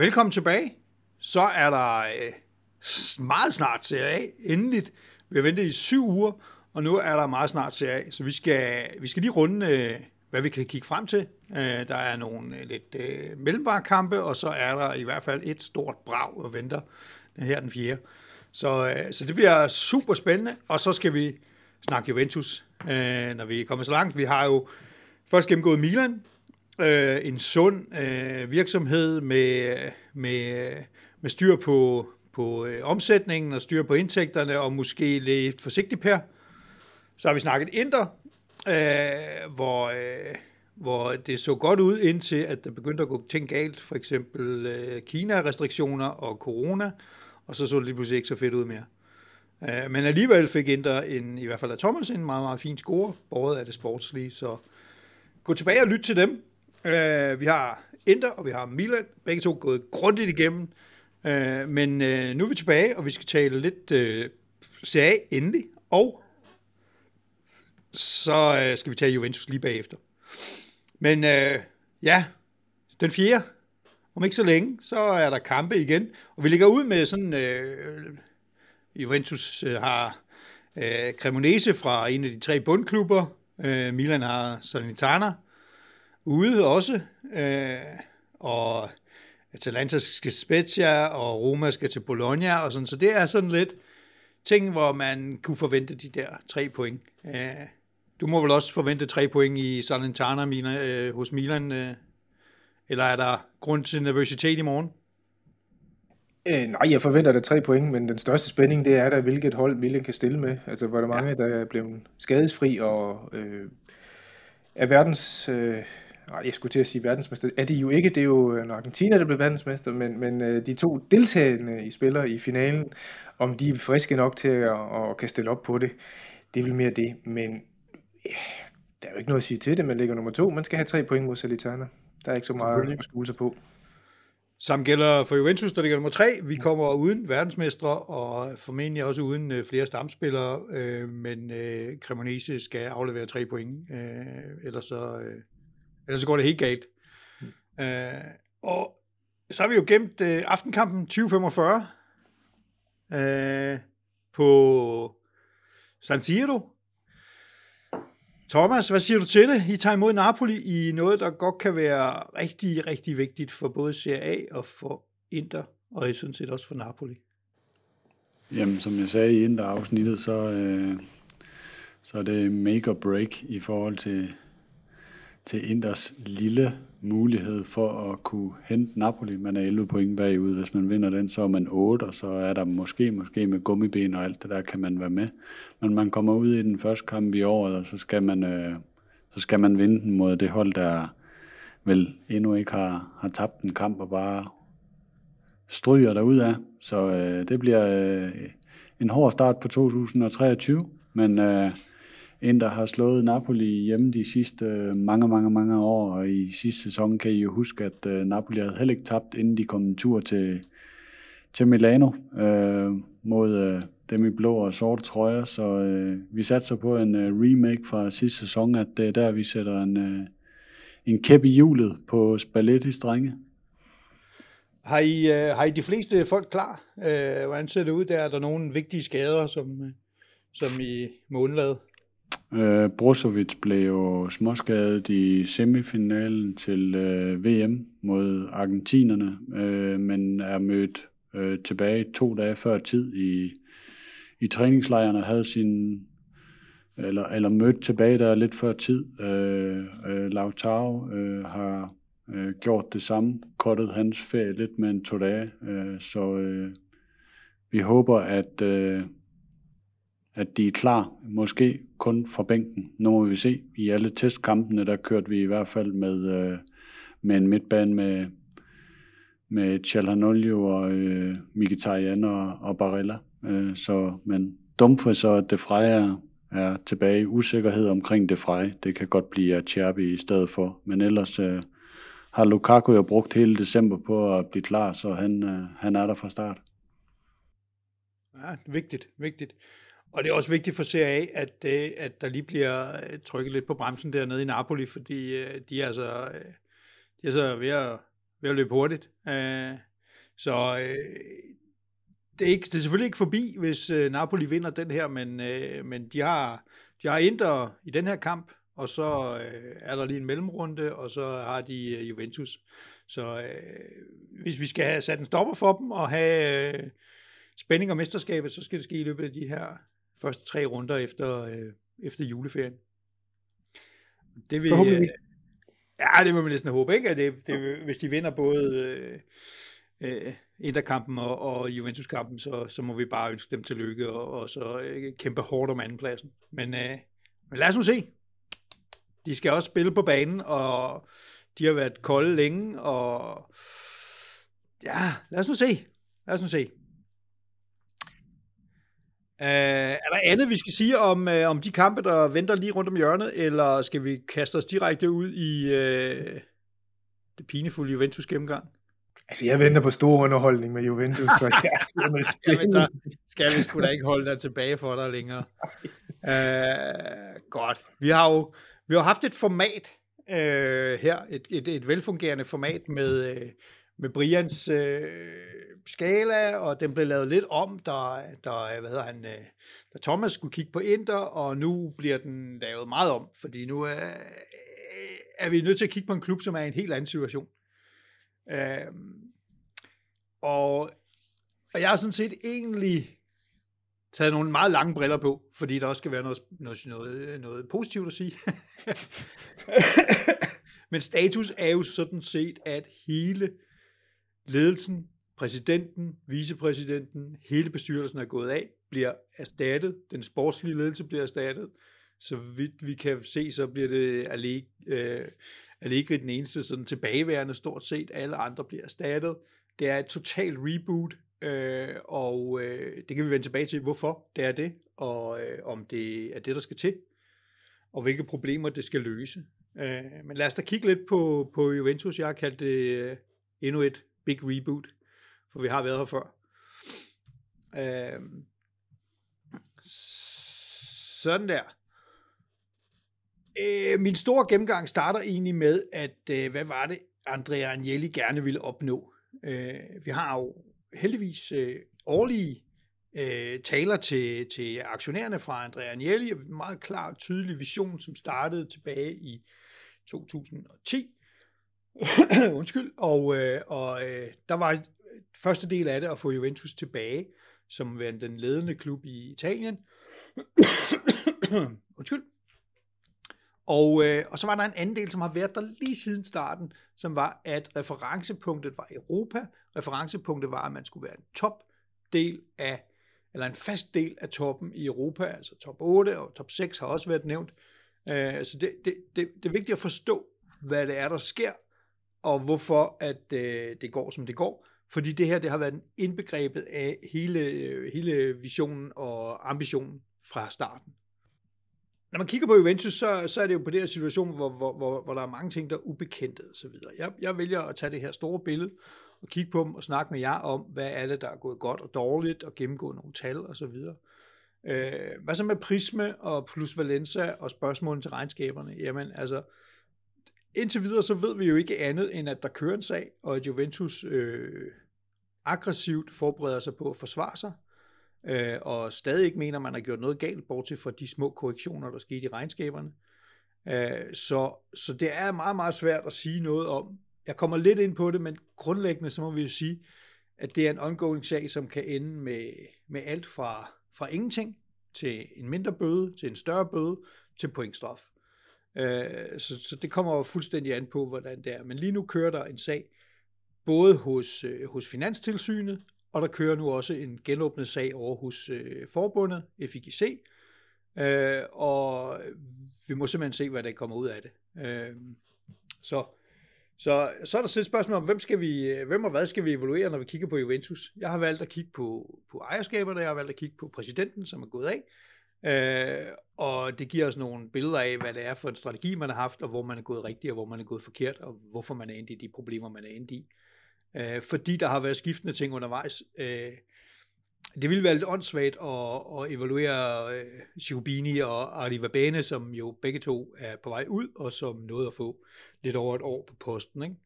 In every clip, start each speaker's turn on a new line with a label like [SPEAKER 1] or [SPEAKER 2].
[SPEAKER 1] Velkommen tilbage. Så er der øh, meget snart Serie A, endeligt. Vi har ventet i syv uger, og nu er der meget snart Serie A, så vi skal, vi skal lige runde, øh, hvad vi kan kigge frem til. Øh, der er nogle øh, lidt øh, mellemvarekampe, og så er der i hvert fald et stort brag og venter den her den fjerde. Så, øh, så det bliver super spændende, og så skal vi snakke Juventus, øh, når vi er kommet så langt. Vi har jo først gennemgået Milan, øh, en sund øh, virksomhed med, med, med styr på, på øh, omsætningen og styr på indtægterne, og måske lidt forsigtigt per. Så har vi snakket Inter, øh, hvor, øh, hvor det så godt ud indtil, at der begyndte at gå ting galt, for eksempel øh, Kina-restriktioner og corona, og så så det lige pludselig ikke så fedt ud mere. Øh, men alligevel fik Inter, en, i hvert fald af Thomas, en meget, meget fin score, båret af det sportslige, så gå tilbage og lyt til dem. Øh, vi har Inter, og vi har Milan, begge to gået grundigt igennem, øh, men øh, nu er vi tilbage, og vi skal tale lidt øh, Serie A endelig, og så øh, skal vi tage Juventus lige bagefter. Men øh, ja, den fjerde, om ikke så længe, så er der kampe igen, og vi ligger ud med sådan, øh, Juventus øh, har øh, Cremonese fra en af de tre bundklubber, øh, Milan har Salernitana ude også, øh, og Atalanta skal Spezia, og Roma skal til Bologna, og sådan, så det er sådan lidt ting, hvor man kunne forvente de der tre point. Øh, du må vel også forvente tre point i Salernitana Milan, øh, hos Milan, øh, eller er der grund til nervøsitet i morgen?
[SPEAKER 2] Øh, nej, jeg forventer der tre point, men den største spænding, det er der, hvilket hold Milan kan stille med. Altså, hvor der mange, ja. der er blevet skadesfri og øh, er verdens... Øh, nej, jeg skulle til at sige verdensmester. Er de jo ikke, det er jo øh, Argentina, der blev verdensmester, men, men øh, de to deltagende i spiller i finalen, om de er friske nok til at, at, kan stille op på det, det er vel mere det. Men øh, der er jo ikke noget at sige til det, man ligger nummer to. Man skal have tre point mod Salitana. Der er ikke så meget at skule sig på.
[SPEAKER 1] Samme gælder for Juventus, der ligger nummer tre. Vi kommer uden verdensmestre, og formentlig også uden øh, flere stamspillere, øh, men øh, Cremonese skal aflevere tre point, øh, ellers, så, øh, ellers så går det helt galt. Øh, og så har vi jo gemt øh, aftenkampen 2045 øh, på San Siro, Thomas, hvad siger du til det? I tager imod Napoli i noget, der godt kan være rigtig, rigtig vigtigt for både Serie A og for Inter, og sådan set også for Napoli.
[SPEAKER 3] Jamen, som jeg sagde i Inter-afsnittet, så, øh, så er det make or break i forhold til, til Inders lille mulighed for at kunne hente Napoli. Man er 11 point bagud. Hvis man vinder den, så er man 8, og så er der måske, måske med gummiben og alt det der, kan man være med. Men man kommer ud i den første kamp i året, og så skal man, øh, så skal man vinde den mod det hold, der vel endnu ikke har, har tabt en kamp og bare stryger derud af. Så øh, det bliver øh, en hård start på 2023, men øh, Inter har slået Napoli hjemme de sidste øh, mange, mange, mange år, og i sidste sæson kan I jo huske, at øh, Napoli havde heller ikke tabt, inden de kom en tur til, til Milano øh, mod øh, dem i blå og sorte trøjer, så øh, vi satser på en øh, remake fra sidste sæson, at det er der, vi sætter en, øh, en kæp i hjulet på Spallettis drenge.
[SPEAKER 1] Har I, øh, har I de fleste folk klar? Øh, hvordan ser det ud der? Er der nogle vigtige skader, som, øh, som I må undlade?
[SPEAKER 3] Øh, Brozovic blev jo småskadet i semifinalen til øh, VM mod argentinerne, øh, men er mødt øh, tilbage to dage før tid i, i træningslejren og havde sin eller, eller mødt tilbage der lidt før tid. Øh, øh, Lautaro øh, har øh, gjort det samme, kortet hans ferie lidt med en to dage, øh, så øh, vi håber, at øh, at de er klar, måske kun fra bænken. Nu må vi se. I alle testkampene, der kørte vi i hvert fald med, øh, med en midtbane med, med Chalanolio og øh, Mkhitaryan og, og Barella. Øh, så, men Dumfries og De Frey er, er tilbage. Usikkerhed omkring De Frey. Det kan godt blive Acerbi i stedet for. Men ellers øh, har Lukaku jo brugt hele december på at blive klar, så han, øh, han er der fra start.
[SPEAKER 1] Ja, vigtigt, vigtigt. Og det er også vigtigt for CA, at, at der lige bliver øh, trykket lidt på bremsen dernede i Napoli, fordi øh, de er altså, øh, de er så ved, at, ved at løbe hurtigt. Så det, er ikke, det er selvfølgelig ikke forbi, hvis Napoli vinder den her, men, men de har, de har Inter i den her kamp, og så er der lige en mellemrunde, og så har de Juventus. Så hvis vi skal have sat en stopper for dem og have spænding og mesterskabet, så skal det ske i løbet af de her første tre runder efter, øh, efter juleferien. Det vil, øh, ja, det må man næsten håbe, ikke? At det, det, hvis de vinder både øh, øh, Interkampen og, og Juventus-kampen, så, så må vi bare ønske dem tillykke og, og så øh, kæmpe hårdt om andenpladsen. Men, øh, men lad os nu se. De skal også spille på banen, og de har været kolde længe, og ja, lad os nu se. Lad os nu se. Uh, er der andet, vi skal sige om, uh, om de kampe, der venter lige rundt om hjørnet, eller skal vi kaste os direkte ud i uh, det pinefulde Juventus gennemgang?
[SPEAKER 2] Altså, jeg venter på stor underholdning med Juventus, så jeg er med
[SPEAKER 1] skal, vi skal vi sgu da ikke holde dig tilbage for dig længere. Uh, godt. Vi har jo vi har haft et format uh, her, et, et, et velfungerende format med, uh, med Brians øh, skala, og den blev lavet lidt om, der, der, hvad hedder han, øh, der Thomas skulle kigge på Inter, og nu bliver den lavet meget om, fordi nu er, er vi nødt til at kigge på en klub, som er i en helt anden situation. Øh, og, og jeg har sådan set egentlig taget nogle meget lange briller på, fordi der også skal være noget, noget, noget, noget positivt at sige. Men status er jo sådan set, at hele ledelsen, præsidenten, vicepræsidenten, hele bestyrelsen er gået af, bliver erstattet, den sportslige ledelse bliver erstattet, så vidt vi kan se, så bliver det Allegri, øh, Allegri den eneste sådan tilbageværende stort set, alle andre bliver erstattet. Det er et totalt reboot, øh, og øh, det kan vi vende tilbage til, hvorfor det er det, og øh, om det er det, der skal til, og hvilke problemer det skal løse. Øh, men lad os da kigge lidt på, på Juventus. Jeg har kaldt det øh, endnu et big reboot, for vi har været her før. Øh, sådan der. Øh, min store gennemgang starter egentlig med, at øh, hvad var det, Andrea Agnelli gerne ville opnå? Øh, vi har jo heldigvis øh, årlige øh, taler til, til aktionærerne fra Andrea Agnelli, en meget klar og tydelig vision, som startede tilbage i 2010. Undskyld, og, øh, og øh, der var øh, første del af det at få Juventus tilbage, som var den ledende klub i Italien. Undskyld. Og, øh, og så var der en anden del, som har været der lige siden starten, som var, at referencepunktet var Europa. Referencepunktet var, at man skulle være en top del af, eller en fast del af toppen i Europa, altså top 8 og top 6 har også været nævnt. Øh, så det, det, det, det er vigtigt at forstå, hvad det er, der sker, og hvorfor at øh, det går, som det går. Fordi det her, det har været indbegrebet af hele, øh, hele visionen og ambitionen fra starten når man kigger på Juventus, så, så er det jo på det her situation, hvor, hvor, hvor, hvor der er mange ting, der er ubekendte og så videre. Jeg, jeg vælger at tage det her store billede og kigge på dem og snakke med jer om, hvad er det, der er gået godt og dårligt, og gennemgå nogle tal og så videre. Øh, hvad så med Prisme og plus Valenza og spørgsmålene til regnskaberne? Jamen altså, indtil videre så ved vi jo ikke andet, end at der kører en sag, og at Juventus øh, aggressivt forbereder sig på at forsvare sig øh, og stadig ikke mener, at man har gjort noget galt, bortset fra de små korrektioner, der skete i regnskaberne. Øh, så, så det er meget, meget svært at sige noget om. Jeg kommer lidt ind på det, men grundlæggende så må vi jo sige, at det er en ongoing sag, som kan ende med, med alt fra, fra ingenting til en mindre bøde, til en større bøde, til pointstraf. Øh, så, så det kommer jo fuldstændig an på, hvordan det er. Men lige nu kører der en sag, både hos, øh, hos Finanstilsynet, og der kører nu også en genåbnet sag over hos øh, forbundet, FIGC, øh, og vi må simpelthen se, hvad der kommer ud af det. Øh, så, så, så er der et spørgsmål om, hvem, skal vi, øh, hvem og hvad skal vi evaluere, når vi kigger på Juventus? Jeg har valgt at kigge på, på ejerskaberne, jeg har valgt at kigge på præsidenten, som er gået af, Øh, og det giver os nogle billeder af, hvad det er for en strategi, man har haft, og hvor man er gået rigtigt, og hvor man er gået forkert, og hvorfor man er endt i de problemer, man er endt i øh, fordi der har været skiftende ting undervejs. Øh, det ville være lidt åndssvagt at, at evaluere øh, Chirubini og Arrivabene, som jo begge to er på vej ud, og som nåede at få lidt over et år på posten. Ikke?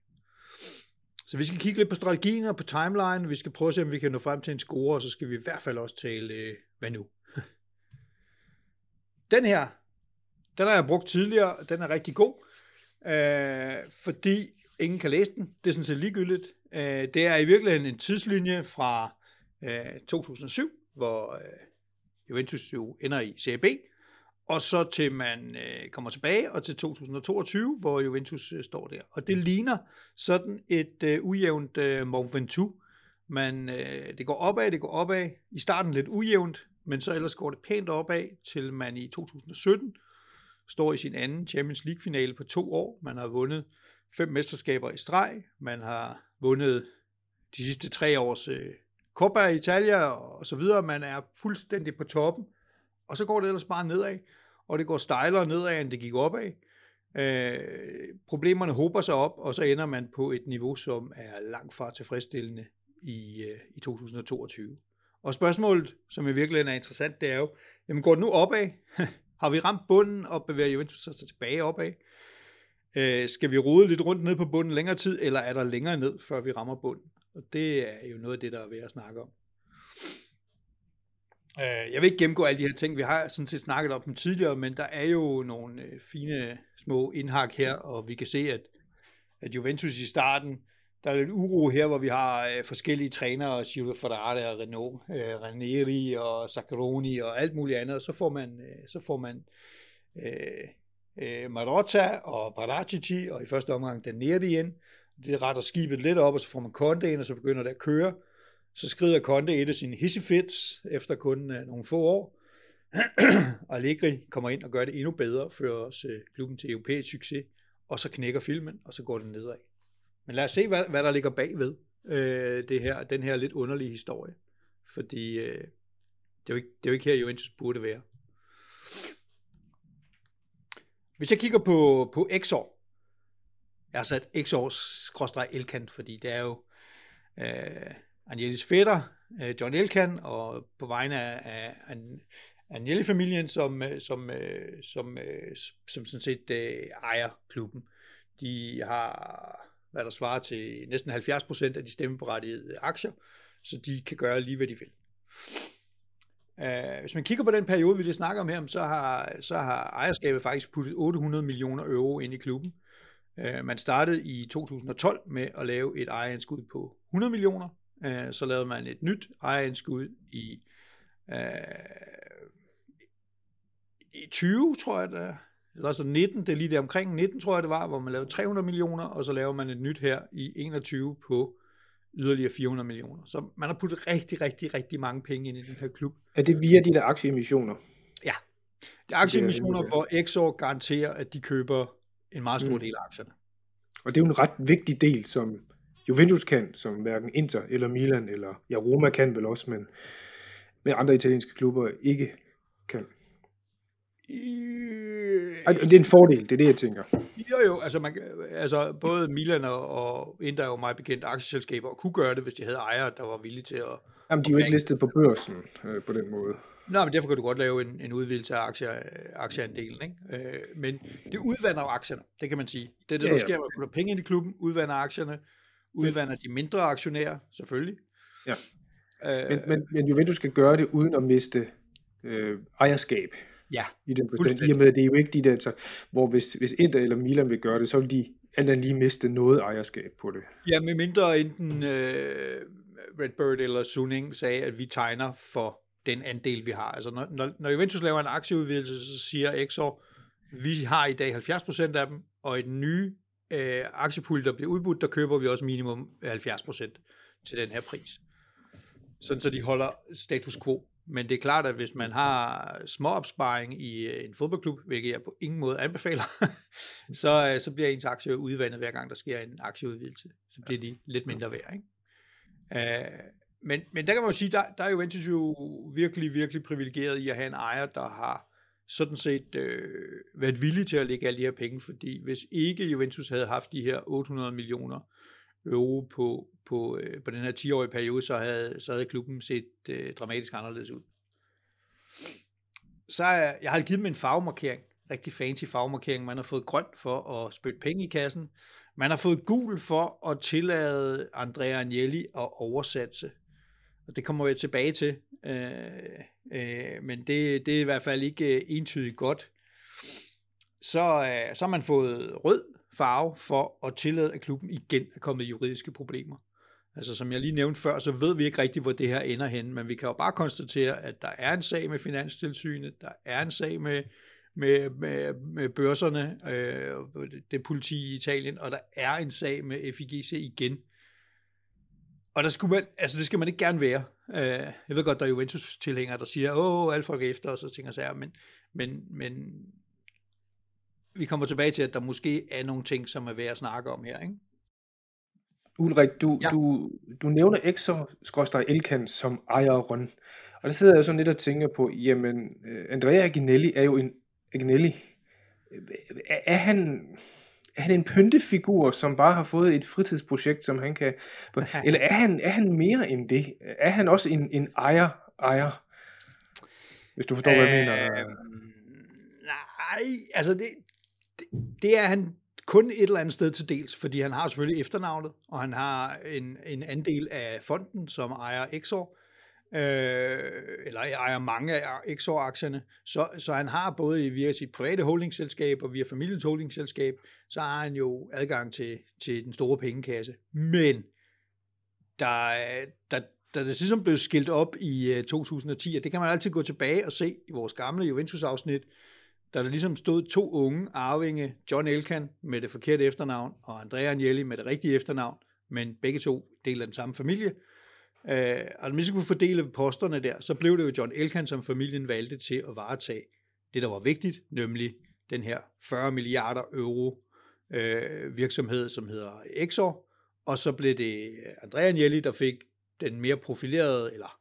[SPEAKER 1] Så vi skal kigge lidt på strategien og på timeline. Vi skal prøve at se, om vi kan nå frem til en score, og så skal vi i hvert fald også tale, øh, hvad nu? Den her, den har jeg brugt tidligere, og den er rigtig god, øh, fordi ingen kan læse den. Det er sådan set ligegyldigt. Øh, det er i virkeligheden en tidslinje fra øh, 2007, hvor øh, Juventus jo ender i Serie B, og så til man øh, kommer tilbage, og til 2022, hvor Juventus øh, står der. Og det ligner sådan et øh, ujævnt øh, Mont Ventoux. Man, øh, det går opad, det går opad. I starten lidt ujævnt, men så ellers går det pænt opad, til man i 2017 står i sin anden Champions League-finale på to år. Man har vundet fem mesterskaber i streg. Man har vundet de sidste tre års øh, Coppa Italia og så videre. Man er fuldstændig på toppen. Og så går det ellers bare nedad, og det går stejlere nedad, end det gik opad. Øh, problemerne hober sig op, og så ender man på et niveau, som er langt fra tilfredsstillende i, øh, i 2022. Og spørgsmålet, som i virkeligheden er interessant, det er jo, jamen går det nu opad? Har vi ramt bunden og bevæger Juventus sig tilbage opad? Øh, skal vi rode lidt rundt ned på bunden længere tid, eller er der længere ned, før vi rammer bunden? Og det er jo noget af det, der er ved at snakke om. Øh, jeg vil ikke gennemgå alle de her ting, vi har sådan set snakket om dem tidligere, men der er jo nogle øh, fine små indhak her, og vi kan se, at, at Juventus i starten, der er lidt uro her, hvor vi har øh, forskellige trænere, Gilles Ferrari og Renault, øh, Ranieri og Zaccaroni og alt muligt andet, og så får man, øh, så får man øh, øh, Marotta og Paratici, og i første omgang Daneri ind. igen. Det retter skibet lidt op, og så får man Conte ind, og så begynder det at køre. Så skrider Conte et af sine hissefits efter kun øh, nogle få år. og Allegri kommer ind og gør det endnu bedre, fører os øh, klubben til europæisk succes, og så knækker filmen, og så går det nedad. Men lad os se, hvad, hvad der ligger bagved øh, det her, den her lidt underlige historie. Fordi øh, det, er jo ikke, det er jo ikke her, Juventus burde være. Hvis jeg kigger på, på Xor, jeg har sat Exor-elkant, fordi det er jo øh, Angelis fætter, øh, John Elkan, og på vegne af, af Agnelli-familien, som, øh, som, øh, som, øh, som sådan set øh, ejer klubben. De har, hvad der svarer til næsten 70 procent af de stemmeberettigede aktier, så de kan gøre lige, hvad de vil. Øh, hvis man kigger på den periode, vi lige snakker om her, så har, så har ejerskabet faktisk puttet 800 millioner euro ind i klubben. Øh, man startede i 2012 med at lave et ejerindskud på 100 millioner, Øh, så lavede man et nyt ejerindskud i, øh, i 20, tror jeg det eller så 19, det er lige der omkring 19, tror jeg det var, hvor man lavede 300 millioner, og så laver man et nyt her i 21 på yderligere 400 millioner. Så man har puttet rigtig, rigtig, rigtig mange penge ind i den her klub.
[SPEAKER 2] Er det via de der aktieemissioner?
[SPEAKER 1] Ja. De aktieemissioner for Exor garanterer, at de køber en meget stor mm. del af aktierne.
[SPEAKER 2] Og det er jo en ret vigtig del, som Juventus kan, som hverken Inter eller Milan, eller ja, Roma kan vel også, men med andre italienske klubber ikke kan. Øh, det er en fordel, det er det, jeg tænker.
[SPEAKER 1] Jo, jo, altså, man, altså både Milan og, og Inter er jo meget bekendte aktieselskaber, og kunne gøre det, hvis de havde ejere, der var villige til at...
[SPEAKER 2] Jamen, de er jo ikke listet på børsen øh, på den måde.
[SPEAKER 1] Nej, men derfor kan du godt lave en, en udvidelse af aktier, aktieandelen. Ikke? Øh, men det udvander jo aktierne, det kan man sige. Det er det, der ja, ja. sker, man putter penge ind i klubben, udvander aktierne, udvander de mindre aktionærer, selvfølgelig.
[SPEAKER 2] Ja. Øh, men, men, men Juventus skal gøre det uden at miste øh, ejerskab.
[SPEAKER 1] Ja,
[SPEAKER 2] i den forstand, i og med, at det er jo ikke de der, så, hvor hvis, hvis Inter eller Milan vil gøre det, så vil de alt andet lige miste noget ejerskab på det.
[SPEAKER 1] Ja, med mindre enten øh, Redbird eller Suning sagde, at vi tegner for den andel, vi har. Altså når, når, når Juventus laver en aktieudvidelse, så siger Exor, vi har i dag 70% af dem, og et nye øh, aktiepulje, der bliver udbudt, der køber vi også minimum 70% til den her pris. Sådan så de holder status quo. Men det er klart, at hvis man har småopsparing i øh, en fodboldklub, hvilket jeg på ingen måde anbefaler, så, øh, så bliver ens aktie udvandet hver gang, der sker en aktieudvidelse. Så bliver de lidt mindre værd. Ikke? Øh, men, men der kan man jo sige, der, der er jo Ventus jo virkelig, virkelig privilegeret i at have en ejer, der har sådan set øh, været villig til at lægge alle de her penge, fordi hvis ikke Juventus havde haft de her 800 millioner euro på, på, øh, på den her 10-årige periode, så havde, så havde klubben set øh, dramatisk anderledes ud. Så jeg, jeg har givet dem en farvemarkering, rigtig fancy farvemarkering. Man har fået grønt for at spytte penge i kassen. Man har fået gul for at tillade Andrea Agnelli at oversatse. Og det kommer jeg tilbage til. Øh, øh, men det, det er i hvert fald ikke øh, entydigt godt. Så, øh, så har man fået rød farve for at tillade, at klubben igen er kommet i juridiske problemer. Altså som jeg lige nævnte før, så ved vi ikke rigtigt, hvor det her ender hen, men vi kan jo bare konstatere, at der er en sag med Finanstilsynet, der er en sag med, med, med, med børserne, øh, det politi i Italien, og der er en sag med FIGC igen. Og der skulle man, altså det skal man ikke gerne være. Øh, jeg ved godt, der er Juventus-tilhængere, der siger, åh, alle folk er efter, og så og sager, men, men, men vi kommer tilbage til, at der måske er nogle ting, som er værd at snakke om her, ikke?
[SPEAKER 2] Ulrik, du, ja. du, du nævner Exor, skråstrej Elkan, som ejer Ron. Og der sidder jeg sådan lidt og tænker på, jamen, øh, Andrea Agnelli er jo en, Agnelli, er han, er han en pyntefigur, som bare har fået et fritidsprojekt, som han kan... Eller er han, er han mere end det? Er han også en, en ejer, ejer? Hvis du forstår, øh, hvad jeg mener.
[SPEAKER 1] Øhm, nej, altså det, det, det er han kun et eller andet sted til dels, fordi han har selvfølgelig efternavnet, og han har en, en andel af fonden, som ejer Exor, øh, eller ejer mange af Exor-aktierne, så, så han har både via sit private holdingselskab og via familiens holdingselskab, så har han jo adgang til, til den store pengekasse. Men der, der, da det ligesom blev skilt op i øh, 2010, og det kan man altid gå tilbage og se i vores gamle Juventus-afsnit, da der ligesom stod to unge arvinge, John Elkan med det forkerte efternavn, og Andrea Agnelli med det rigtige efternavn, men begge to del af den samme familie. Øh, og når man kunne fordele posterne der, så blev det jo John Elkan, som familien valgte til at varetage det, der var vigtigt, nemlig den her 40 milliarder euro øh, virksomhed, som hedder Exor, og så blev det Andrea Agnelli, der fik den mere profilerede, eller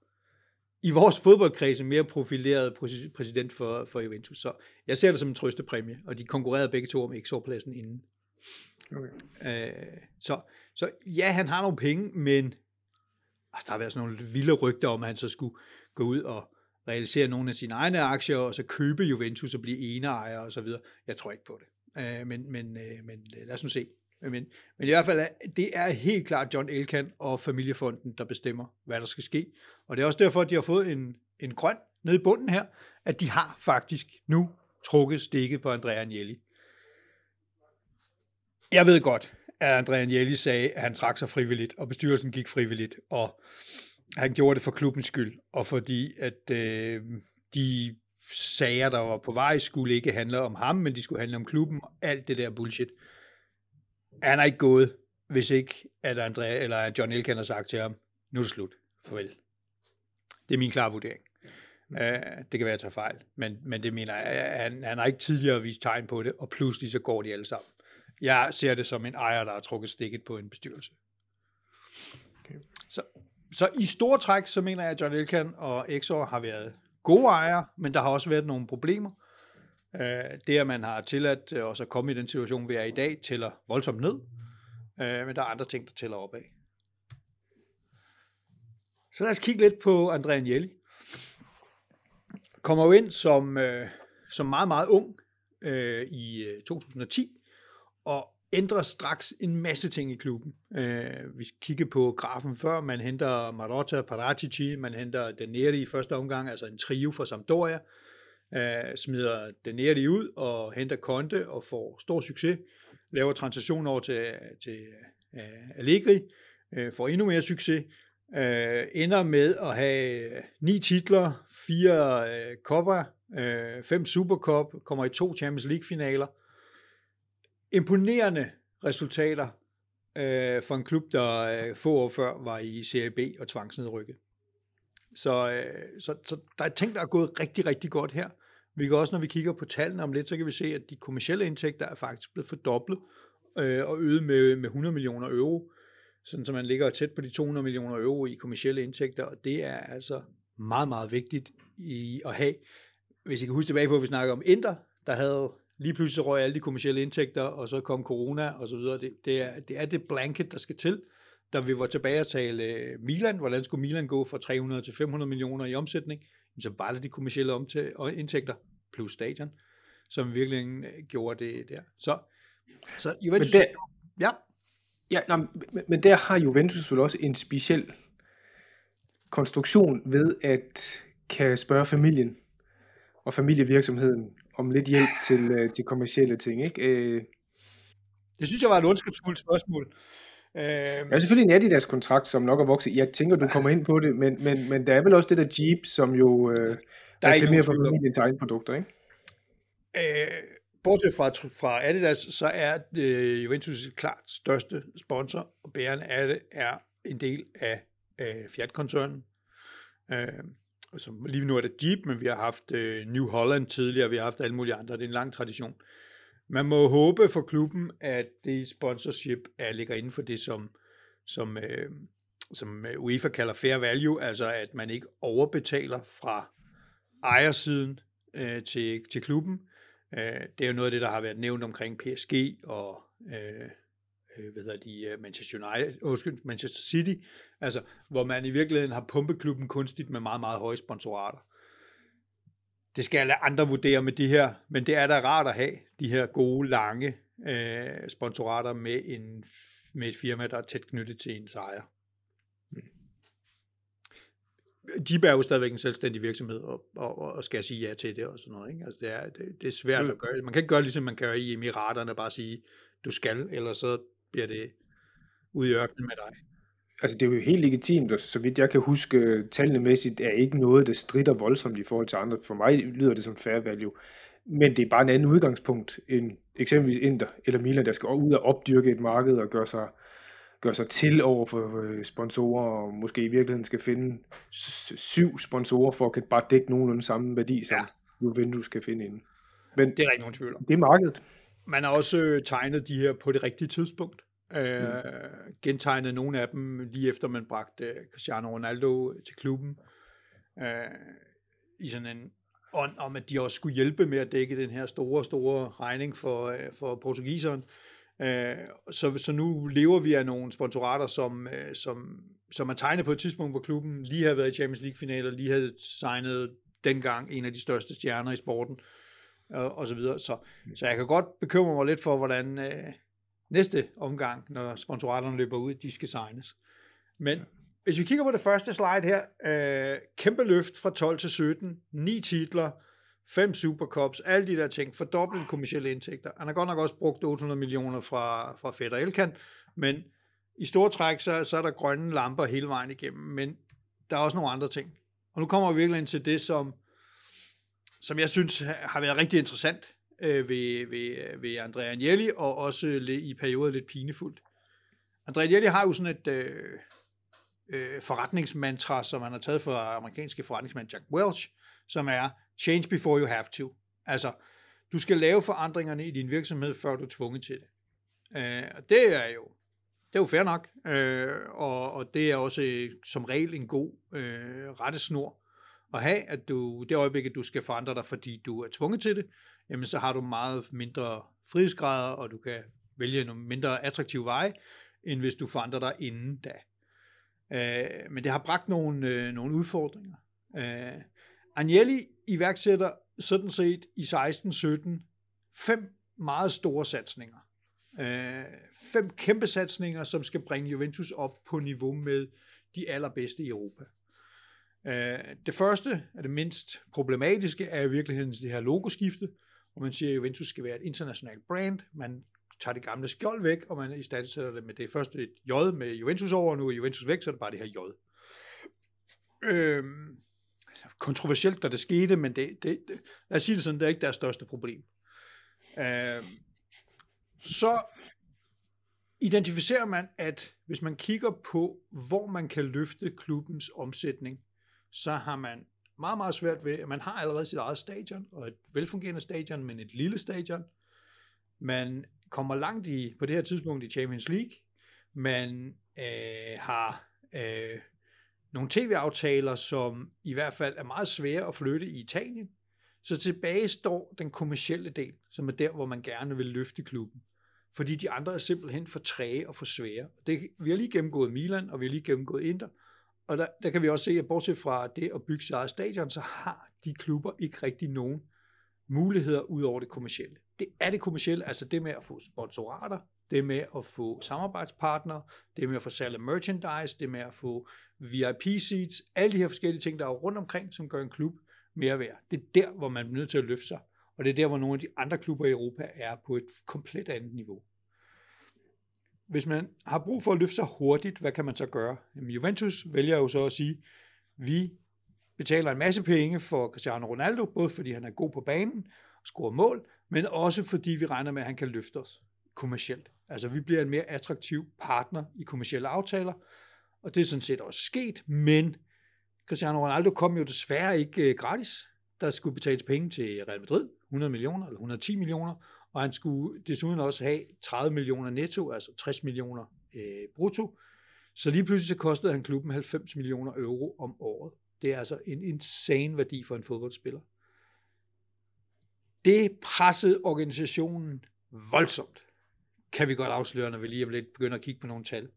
[SPEAKER 1] i vores fodboldkreds en mere profileret præsident for, for Juventus. Så jeg ser det som en trøstepræmie, og de konkurrerede begge to om XO-pladsen inden. Okay. Øh, så, så ja, han har nogle penge, men altså, der har været sådan nogle vilde rygter om, at han så skulle gå ud og realisere nogle af sine egne aktier, og så købe Juventus og blive eneejer og så videre. Jeg tror ikke på det. Øh, men, men, øh, men lad os nu se. Men, men i hvert fald, det er helt klart John Elkan og Familiefonden, der bestemmer, hvad der skal ske. Og det er også derfor, at de har fået en, en grøn nede i bunden her, at de har faktisk nu trukket stikket på Andrea Agnelli. Jeg ved godt, at Andrea Agnelli sagde, at han trak sig frivilligt, og bestyrelsen gik frivilligt, og han gjorde det for klubbens skyld, og fordi at øh, de sager, der var på vej, skulle ikke handle om ham, men de skulle handle om klubben, og alt det der bullshit han er ikke gået, hvis ikke at Andrea, eller John Elkan har sagt til ham, nu er det slut, farvel. Det er min klare vurdering. Uh, det kan være, at jeg tager fejl, men, men det mener jeg, han, han har ikke tidligere vist tegn på det, og pludselig så går de alle sammen. Jeg ser det som en ejer, der har trukket stikket på en bestyrelse. Okay. Så, så i store træk, så mener jeg, at John Elkan og Exor har været gode ejere, men der har også været nogle problemer. Øh, det, at man har tilladt øh, os at komme i den situation, vi er i dag, tæller voldsomt ned, øh, men der er andre ting, der tæller opad. Så lad os kigge lidt på Andrea Agnelli. Kommer jo ind som, øh, som meget, meget ung i 2010, og ændrer straks en masse ting i klubben. Øh, vi kigger på grafen før, man henter Marotta, Paratici, man henter Daneri i første omgang, altså en trio for Sampdoria, øh, smider Daneri ud og henter Conte og får stor succes, laver transaktion over til, til uh, Allegri, øh, får endnu mere succes, øh, ender med at have ni titler, fire øh, kopper, øh, fem Supercup, kommer i to Champions League-finaler. Imponerende resultater øh, for en klub, der øh, få år før var i Serie B og tvangsnedrykket. Så, øh, så, så der er ting, der er gået rigtig, rigtig godt her. Vi kan også, når vi kigger på tallene om lidt, så kan vi se, at de kommersielle indtægter er faktisk blevet fordoblet øh, og øget med, med 100 millioner euro, sådan så man ligger tæt på de 200 millioner euro i kommersielle indtægter, og det er altså meget, meget vigtigt i at have. Hvis I kan huske tilbage på, at vi snakker om Inter, der havde lige pludselig røg alle de kommersielle indtægter, og så kom corona og så videre. Det, det, er, det er det blanket, der skal til. Da vi var tilbage at tale øh, Milan, hvordan skulle Milan gå fra 300 til 500 millioner i omsætning, så var det de kommersielle indtægter plus stadion, som virkelig øh, gjorde det der. Så, så
[SPEAKER 2] Juventus... Men det,
[SPEAKER 1] Ja.
[SPEAKER 2] Ja, nej, men, men der har Juventus vel også en speciel konstruktion ved at kan spørge familien og familievirksomheden om lidt hjælp til, øh, til kommersielle ting. Ikke? Øh,
[SPEAKER 1] Det synes jeg var et ondskabsfuldt spørgsmål. Øh,
[SPEAKER 2] er selvfølgelig en Adidas kontrakt, som nok er vokset. Jeg tænker, du kommer ind på det, men, men, men der er vel også det der Jeep, som jo øh,
[SPEAKER 1] Der er nogen
[SPEAKER 2] for familiens egne produkter. Ikke?
[SPEAKER 1] Øh, bortset fra, fra Adidas, så er øh, Juventus klart største sponsor, og bærende af det er en del af øh, Fiat-koncernen. Øh, som, lige nu er det Jeep, men vi har haft øh, New Holland tidligere, vi har haft alle mulige andre. Det er en lang tradition. Man må håbe for klubben, at det sponsorship er, ligger inden for det, som, som, øh, som øh, UEFA kalder fair value, altså at man ikke overbetaler fra ejersiden øh, til, til klubben. Øh, det er jo noget af det, der har været nævnt omkring PSG og øh, øh, hvad hedder de, øh, Manchester United, undskyld, Manchester City, altså hvor man i virkeligheden har pumpet klubben kunstigt med meget, meget høje sponsorater. Det skal lade andre vurdere med de her, men det er da rart at have de her gode, lange øh, sponsorater med, en, med et firma, der er tæt knyttet til ens ejer. Jeep er jo stadigvæk en selvstændig virksomhed, og, og, og skal sige ja til det og sådan noget. Ikke? Altså det, er, det, det er svært
[SPEAKER 2] Mm.
[SPEAKER 1] at gøre. Man kan ikke gøre, ligesom man kan i Emiraterne, bare sige, du skal, eller så bliver det ude i ørkenen med dig.
[SPEAKER 2] Altså, det er jo helt legitimt, og så vidt jeg kan huske, tallene mæssigt er ikke noget, der strider voldsomt i forhold til andre. For mig lyder det som fair value. Men det er bare en anden udgangspunkt end eksempelvis Inter eller Milan, der skal ud og opdyrke et marked og gøre sig, gøre sig til over for øh, sponsorer, og måske i virkeligheden skal finde syv sponsorer for at kan bare dække nogenlunde samme værdi, som
[SPEAKER 1] Ja.
[SPEAKER 2] Juventus kan finde inden. Men
[SPEAKER 1] Det er der ikke nogen tvivl om.
[SPEAKER 2] det er markedet.
[SPEAKER 1] Man har også øh, tegnet de her på det rigtige tidspunkt. Øh, gentegnet nogle af dem lige efter man bragte øh, Cristiano Ronaldo til klubben. Øh, I sådan en ånd om, at de også skulle hjælpe med at dække den her store, store regning for, øh, for portugiseren. Øh, så, så nu lever vi af nogle sponsorater, som, øh, som, som er tegnet på et tidspunkt, hvor klubben lige har været i Champions League-finaler, lige havde signet dengang en af de største stjerner i sporten, og, og så videre. Så, så jeg kan godt bekymre mig lidt for, hvordan øh, næste omgang, når sponsoraterne løber ud, de skal signes. Men hvis vi kigger på det første slide her, øh, kæmpe løft fra 12 til 17, ni titler, fem Supercups, alle de der ting, fordoblet kommersielle indtægter. Han har godt nok også brugt 800 millioner fra, fra Fætter Elkan, men i store træk, så, så er der grønne lamper hele vejen igennem, men der er også nogle andre ting. Og nu kommer vi virkelig ind til det, som, som jeg synes har været rigtig interessant øh, ved, ved, ved Andrea Agnelli, og også i perioder lidt pinefuldt. Andrea Agnelli har jo sådan et øh, øh, forretningsmantra, som han har taget fra amerikanske forretningsmand Jack Welch, som er change before you have to. Altså, du skal lave forandringerne i din virksomhed, før du er tvunget til det. Øh, og det er jo det er jo fair nok, øh, og, og det er også som regel en god øh, rettesnor at have, at du det øjeblik, at du skal forandre dig, fordi du er tvunget til det, jamen så har du meget mindre frihedsgrader, og du kan vælge nogle mindre attraktive veje, end hvis du forandrer dig inden da. Øh, men det har bragt nogle, øh, nogle udfordringer. Øh, Agnelli iværksætter sådan set i 16-17 fem meget store satsninger. Øh, fem kæmpe satsninger, som skal bringe Juventus op på niveau med de allerbedste i Europa. Øh, det første, er det mindst problematiske, er i virkeligheden det her logoskifte, hvor man siger, at Juventus skal være et internationalt brand. Man tager det gamle skjold væk, og man i stedet sætter det med det første et J med Juventus over, og nu er Juventus væk, så er det bare det her J. Øhm, altså, kontroversielt, da det skete, men det, det, det, lad os sige det sådan, det er ikke deres største problem. Øhm, så identificerer man, at hvis man kigger på, hvor man kan løfte klubbens omsætning, så har man meget, meget svært ved, at man har allerede sit eget stadion, og et velfungerende stadion, men et lille stadion. Man kommer langt i, på det her tidspunkt i Champions League. Man øh, har øh, nogle tv-aftaler, som i hvert fald er meget svære at flytte i Italien. Så tilbage står den kommercielle del, som er der, hvor man gerne vil løfte klubben. Fordi de andre er simpelthen for træge og for svære. Det, vi har lige gennemgået Milan, og vi har lige gennemgået Inter. Og der, der kan vi også se, at bortset fra det at bygge sit eget stadion, så har de klubber ikke rigtig nogen muligheder ud over det kommercielle. Det er det kommercielle, altså det med at få sponsorater, det med at få samarbejdspartnere, det med at få salg af merchandise, det med at få VIP seats, alle de her forskellige ting, der er rundt omkring, som gør en klub mere værd. Det er der, hvor man er nødt til at løfte sig, og det er der, hvor nogle af de andre klubber i Europa er på et komplet andet niveau. Hvis man har brug for at løfte sig hurtigt, hvad kan man så gøre? Jamen, Juventus vælger jo så at sige, vi betaler en masse penge for Cristiano Ronaldo, både fordi han er god på banen og scorer mål, men også fordi vi regner med, at han kan løfte os kommercielt. Altså vi bliver en mere attraktiv partner i kommercielle aftaler, og det er sådan set også sket, men Cristiano Ronaldo kom jo desværre ikke øh, gratis. Der skulle betales penge til Real Madrid, 100 millioner eller 110 millioner, og han skulle desuden også have 30 millioner netto, altså 60 millioner øh, brutto. Så lige pludselig så kostede han klubben 90 millioner euro om året. Det er altså en insane værdi for en fodboldspiller. Det pressede organisationen voldsomt, kan vi godt afsløre, når vi lige om lidt begynder at kigge på nogle tal.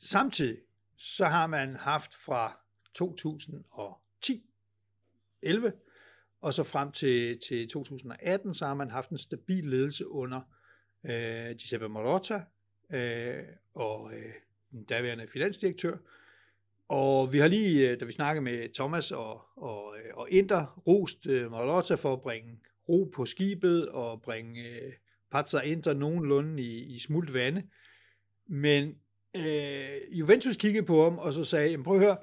[SPEAKER 1] Samtidig så har man haft fra 2010, 11 og så frem til, til 2018, så har man haft en stabil ledelse under øh, Giuseppe Marotta øh, og øh, den daværende finansdirektør. Og vi har lige, øh, da vi snakkede med Thomas og, og, øh, og Inter, rost øh, Marotta for at bringe ro på skibet og bringe øh, Pazza Inter nogenlunde i, i smult vande. Men øh, Juventus kiggede på ham og så sagde, prøv at høre,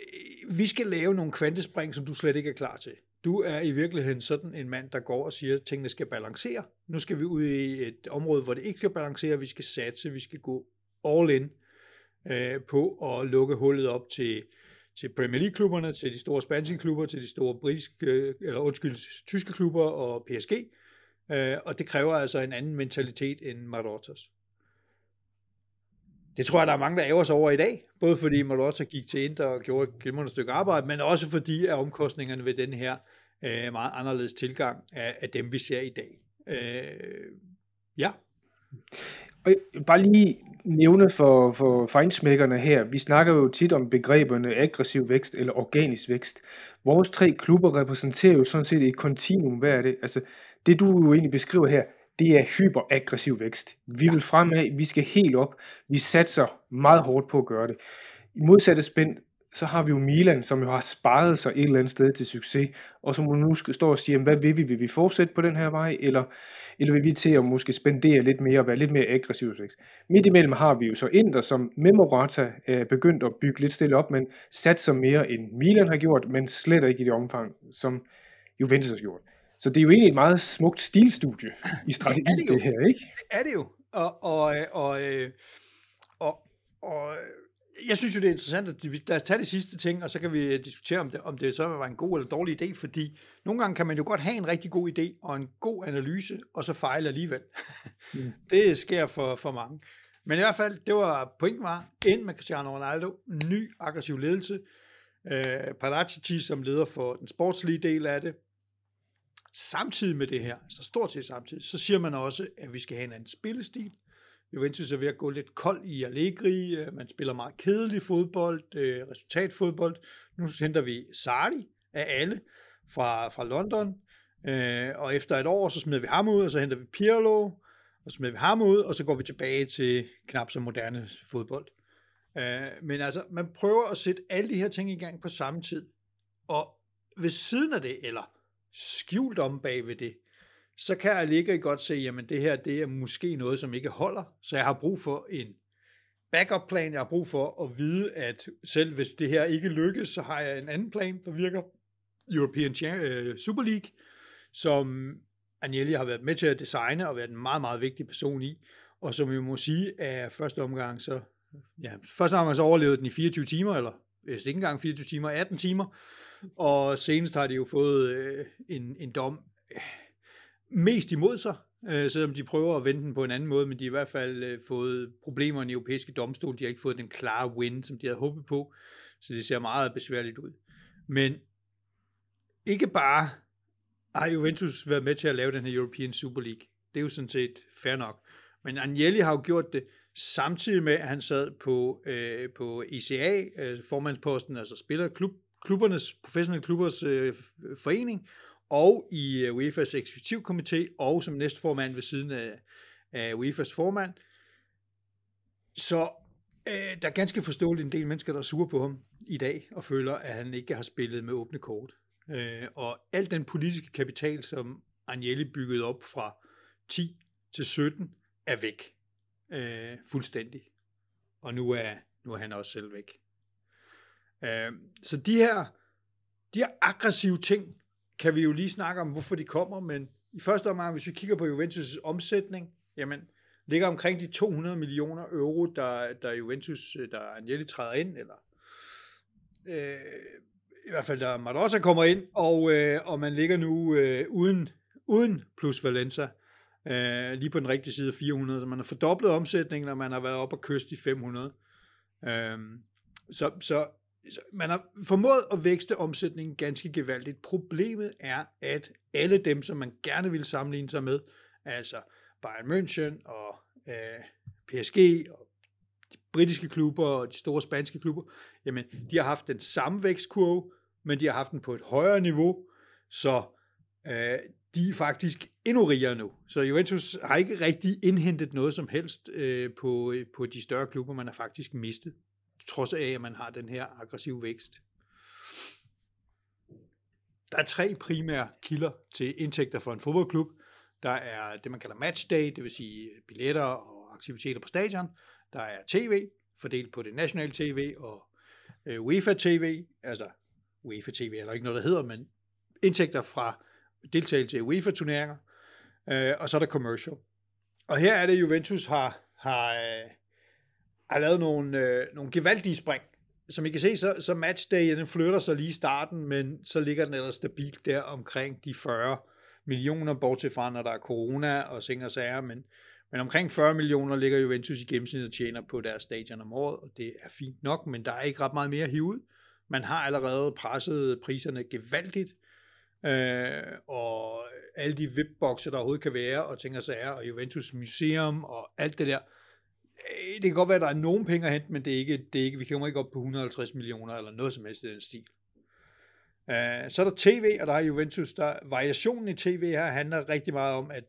[SPEAKER 1] øh, vi skal lave nogle kvantespring, som du slet ikke er klar til. Du er i virkeligheden sådan en mand, der går og siger, at tingene skal balancere. Nu skal vi ud i et område, hvor det ikke skal balancere. Vi skal satse, vi skal gå all in øh, på at lukke hullet op til, til Premier League-klubberne, til de store spanske klubber, til de store britiske, øh, eller undskyld, tyske klubber og PSG. Øh, og det kræver altså en anden mentalitet end Marotas. Det tror jeg, der er mange, der æver sig over i dag. Både fordi Marotta gik til Inter og gjorde et glimrende stykke arbejde, men også fordi at omkostningerne ved den her øh, meget anderledes tilgang af, af dem, vi ser i dag. Øh, ja.
[SPEAKER 2] Og bare lige nævne for, for fejnsmækkerne her, vi snakker jo tit om begreberne aggressiv vækst eller organisk vækst. Vores tre klubber repræsenterer jo sådan set et kontinuum. Hvad er det? Altså, det du jo egentlig beskriver her, det er hyperaggressiv vækst. Vi vil fremad, vi skal helt op. Vi satser meget hårdt på at gøre det. I modsatte spænd, så har vi jo Milan, som jo har sparet sig et eller andet sted til succes, og som nu skal stå og sige, hvad vil vi? Vil vi fortsætte på den her vej, eller, eller vil vi til at måske spendere lidt mere og være lidt mere aggressiv vækst? Midt imellem har vi jo så Inter, som med Morata er begyndt at bygge lidt stille op, men satser mere end Milan har gjort, men slet ikke i det omfang, som Juventus har gjort. Så det er jo egentlig et meget smukt stilstudie i strategi, det, det, det her, ikke?
[SPEAKER 1] Det er det jo. Og, og, og, øh, og, og jeg synes jo, det er interessant, at lad os tage det sidste ting, og så kan vi diskutere, om det, om det så var en god eller dårlig idé, fordi nogle gange kan man jo godt have en rigtig god idé og en god analyse, og så fejle alligevel. Mm. det sker for, for mange. Men i hvert fald, det var pointen var, ind med Cristiano Ronaldo, ny aggressiv ledelse, øh, Paratici som leder for den sportslige del af det, Samtidig med det her, altså stort set samtidig, så siger man også, at vi skal have en anden spillestil. Juventus er ved at gå lidt kold i Allegri, øh, man spiller meget kedelig fodbold, øh, resultatfodbold. Nu henter vi Sardi af alle fra, fra London, øh, og efter et år, så smider vi ham ud, og så henter vi Pirlo, og så smider vi ham ud, og så går vi tilbage til knap så moderne fodbold. Men altså, man prøver at sætte alle de her ting i gang på samme tid, og ved siden af det, eller skjult om bag ved det, så kan jeg ligge godt se, jamen det her, det er måske noget, som ikke holder, så jeg har brug for en backup plan, jeg har brug for at vide, at selv hvis det her ikke lykkes, så har jeg en anden plan, der virker, European øh, Super League, som Agnelli har været med til at designe og været en meget, meget vigtig person i, og som vi må sige, at første omgang så, ja, første omgang så overlevede den i 24 timer, eller hvis ikke engang 24 timer, 18 timer, og senest har de jo fået øh, en, en dom. øh, mest imod sig, øh, selvom de prøver at vende den på en anden måde, men de har i hvert fald øh, fået problemer i den europæiske domstol. De har ikke fået den klare win, som de havde håbet på, så det ser meget besværligt ud. Men ikke bare har Juventus været med til at lave den her European Super League. Det er jo sådan set fair nok. Men Agnelli har jo gjort det samtidig med, at han sad på, øh, på ECA, øh, formandsposten, altså spillerklub, klubbernes, professionelle klubbers øh, forening, og i øh, UEFA's eksekutivkomité, og som næstformand ved siden af, af UEFA's formand. Så øh, der er ganske forståeligt en del mennesker, der er sure på ham i dag, og føler, at han ikke har spillet med åbne kort. Øh, og al den politiske kapital, som Agnelli byggede op fra 10 til 17, er væk. Øh, fuldstændig. Og nu er, nu er han også selv væk. Øh, så de her, de her aggressive ting, kan vi jo lige snakke om, hvorfor de kommer, men i første omgang, hvis vi kigger på Juventus' omsætning, jamen, ligger omkring de 200 millioner euro, der, der Juventus, øh, der Agnelli træder ind, eller øh, i hvert fald der Marotta kommer ind, og, øh, og man ligger nu øh, uden, uden plus Valenza, øh, lige på den rigtige side af 400, så man har fordoblet omsætningen, og man har været op og kyst i 500. Øh, så, så man har formået at vækste omsætningen ganske gevaldigt. Problemet er, at alle dem, som man gerne vil sammenligne sig med, altså Bayern München og øh, PSG og de britiske klubber og de store spanske klubber, jamen de har haft den samme vækstkurve, men de har haft den på et højere niveau, så øh, de er faktisk endnu rigere nu. Så Juventus har ikke rigtig indhentet noget som helst øh, på, øh, på de større klubber, man har faktisk mistet trods af, at man har den her aggressive vækst. Der er tre primære kilder til indtægter for en fodboldklub. Der er det, man kalder matchday, det vil sige billetter og aktiviteter på stadion. Der er tv, fordelt på det nationale tv og øh, UEFA TV, altså UEFA TV er der ikke noget, der hedder, men indtægter fra deltagelse i UEFA-turneringer, øh, og så er der commercial. Og her er det, Juventus har, har, øh, har lavet nogle, øh, nogle gevaldige spring. Som I kan se, så, så matchday, den flytter sig lige i starten, men så ligger den ellers stabilt der omkring de 40 millioner, bortset fra, når der er corona og ting og sager, men, men omkring 40 millioner ligger Juventus i gennemsnit og tjener på deres stadion om året, og det er fint nok, men der er ikke ret meget mere at hive ud. Man har allerede presset priserne gevaldigt, øh, og alle de VIP-bokse, der overhovedet kan være, og ting og sager, og Juventus Museum og alt det der, Øh, det kan godt være, at der er nogen penge at hente, men det er ikke, det er ikke, vi kommer ikke op på 150 millioner eller noget som helst i den stil. Uh, så er der tv, og der er Juventus. Der, variationen i tv her handler rigtig meget om, at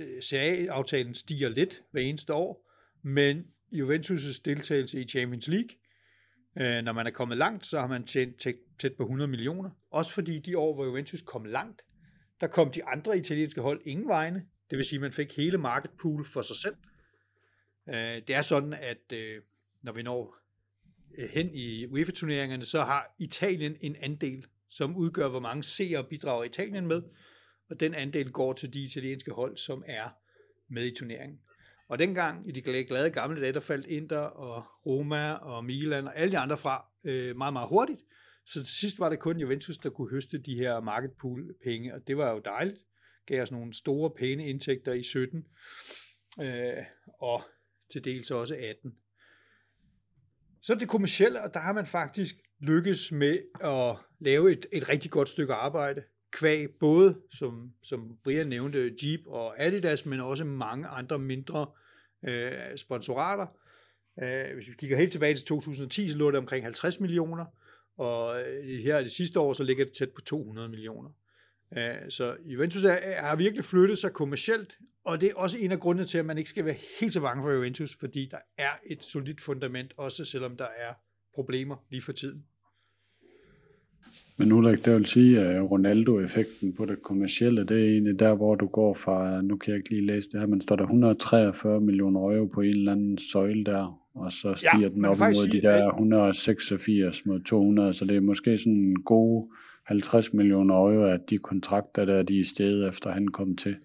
[SPEAKER 1] øh, CA-aftalen stiger lidt hver eneste år, men Juventus' deltagelse i Champions League, uh, når man er kommet langt, så har man tjent tæt, tæt på 100 millioner. Også fordi de år, hvor Juventus kom langt, der kom de andre italienske hold ingen vegne. Det vil sige, at man fik hele market pool for sig selv. Øh, det er sådan, at øh, når vi når øh, hen i UEFA-turneringerne, så har Italien en andel, som udgør, hvor mange seere bidrager Italien med, og den andel går til de italienske hold, som er med i turneringen. Og dengang i de glade gamle dage, der faldt Inter og Roma og Milan og alle de andre fra øh, meget, meget hurtigt. Så til sidst var det kun Juventus, der kunne høste de her market pool penge, og det var jo dejligt. Gav os nogle store, pæne indtægter i 17. Øh, og til dels også 18. Så det kommercielle, og der har man faktisk lykkes med at lave et, et rigtig godt stykke arbejde, kvæg både, som, som Brian nævnte, Jeep og Adidas, men også mange andre mindre øh, sponsorater. Øh, hvis vi kigger helt tilbage til 2010, så lå det omkring 50 millioner, og øh, her det sidste år, så ligger det tæt på 200 millioner. Øh, så Juventus har virkelig flyttet sig kommercielt, og det er også en af grundene til, at man ikke skal være helt så bange for Juventus, fordi der er et solidt fundament, også selvom der er problemer lige for tiden.
[SPEAKER 3] Men Ulrik, det vil sige, at Ronaldo-effekten på det kommercielle, det er egentlig der, hvor du går fra, nu kan jeg ikke lige læse det her, men står der 143 millioner euro på en eller anden søjle der, og så stiger ja, den op mod de der 186 mod 200, så det er måske sådan en god 50 millioner euro, at de kontrakter der, de er steget efter han kom til.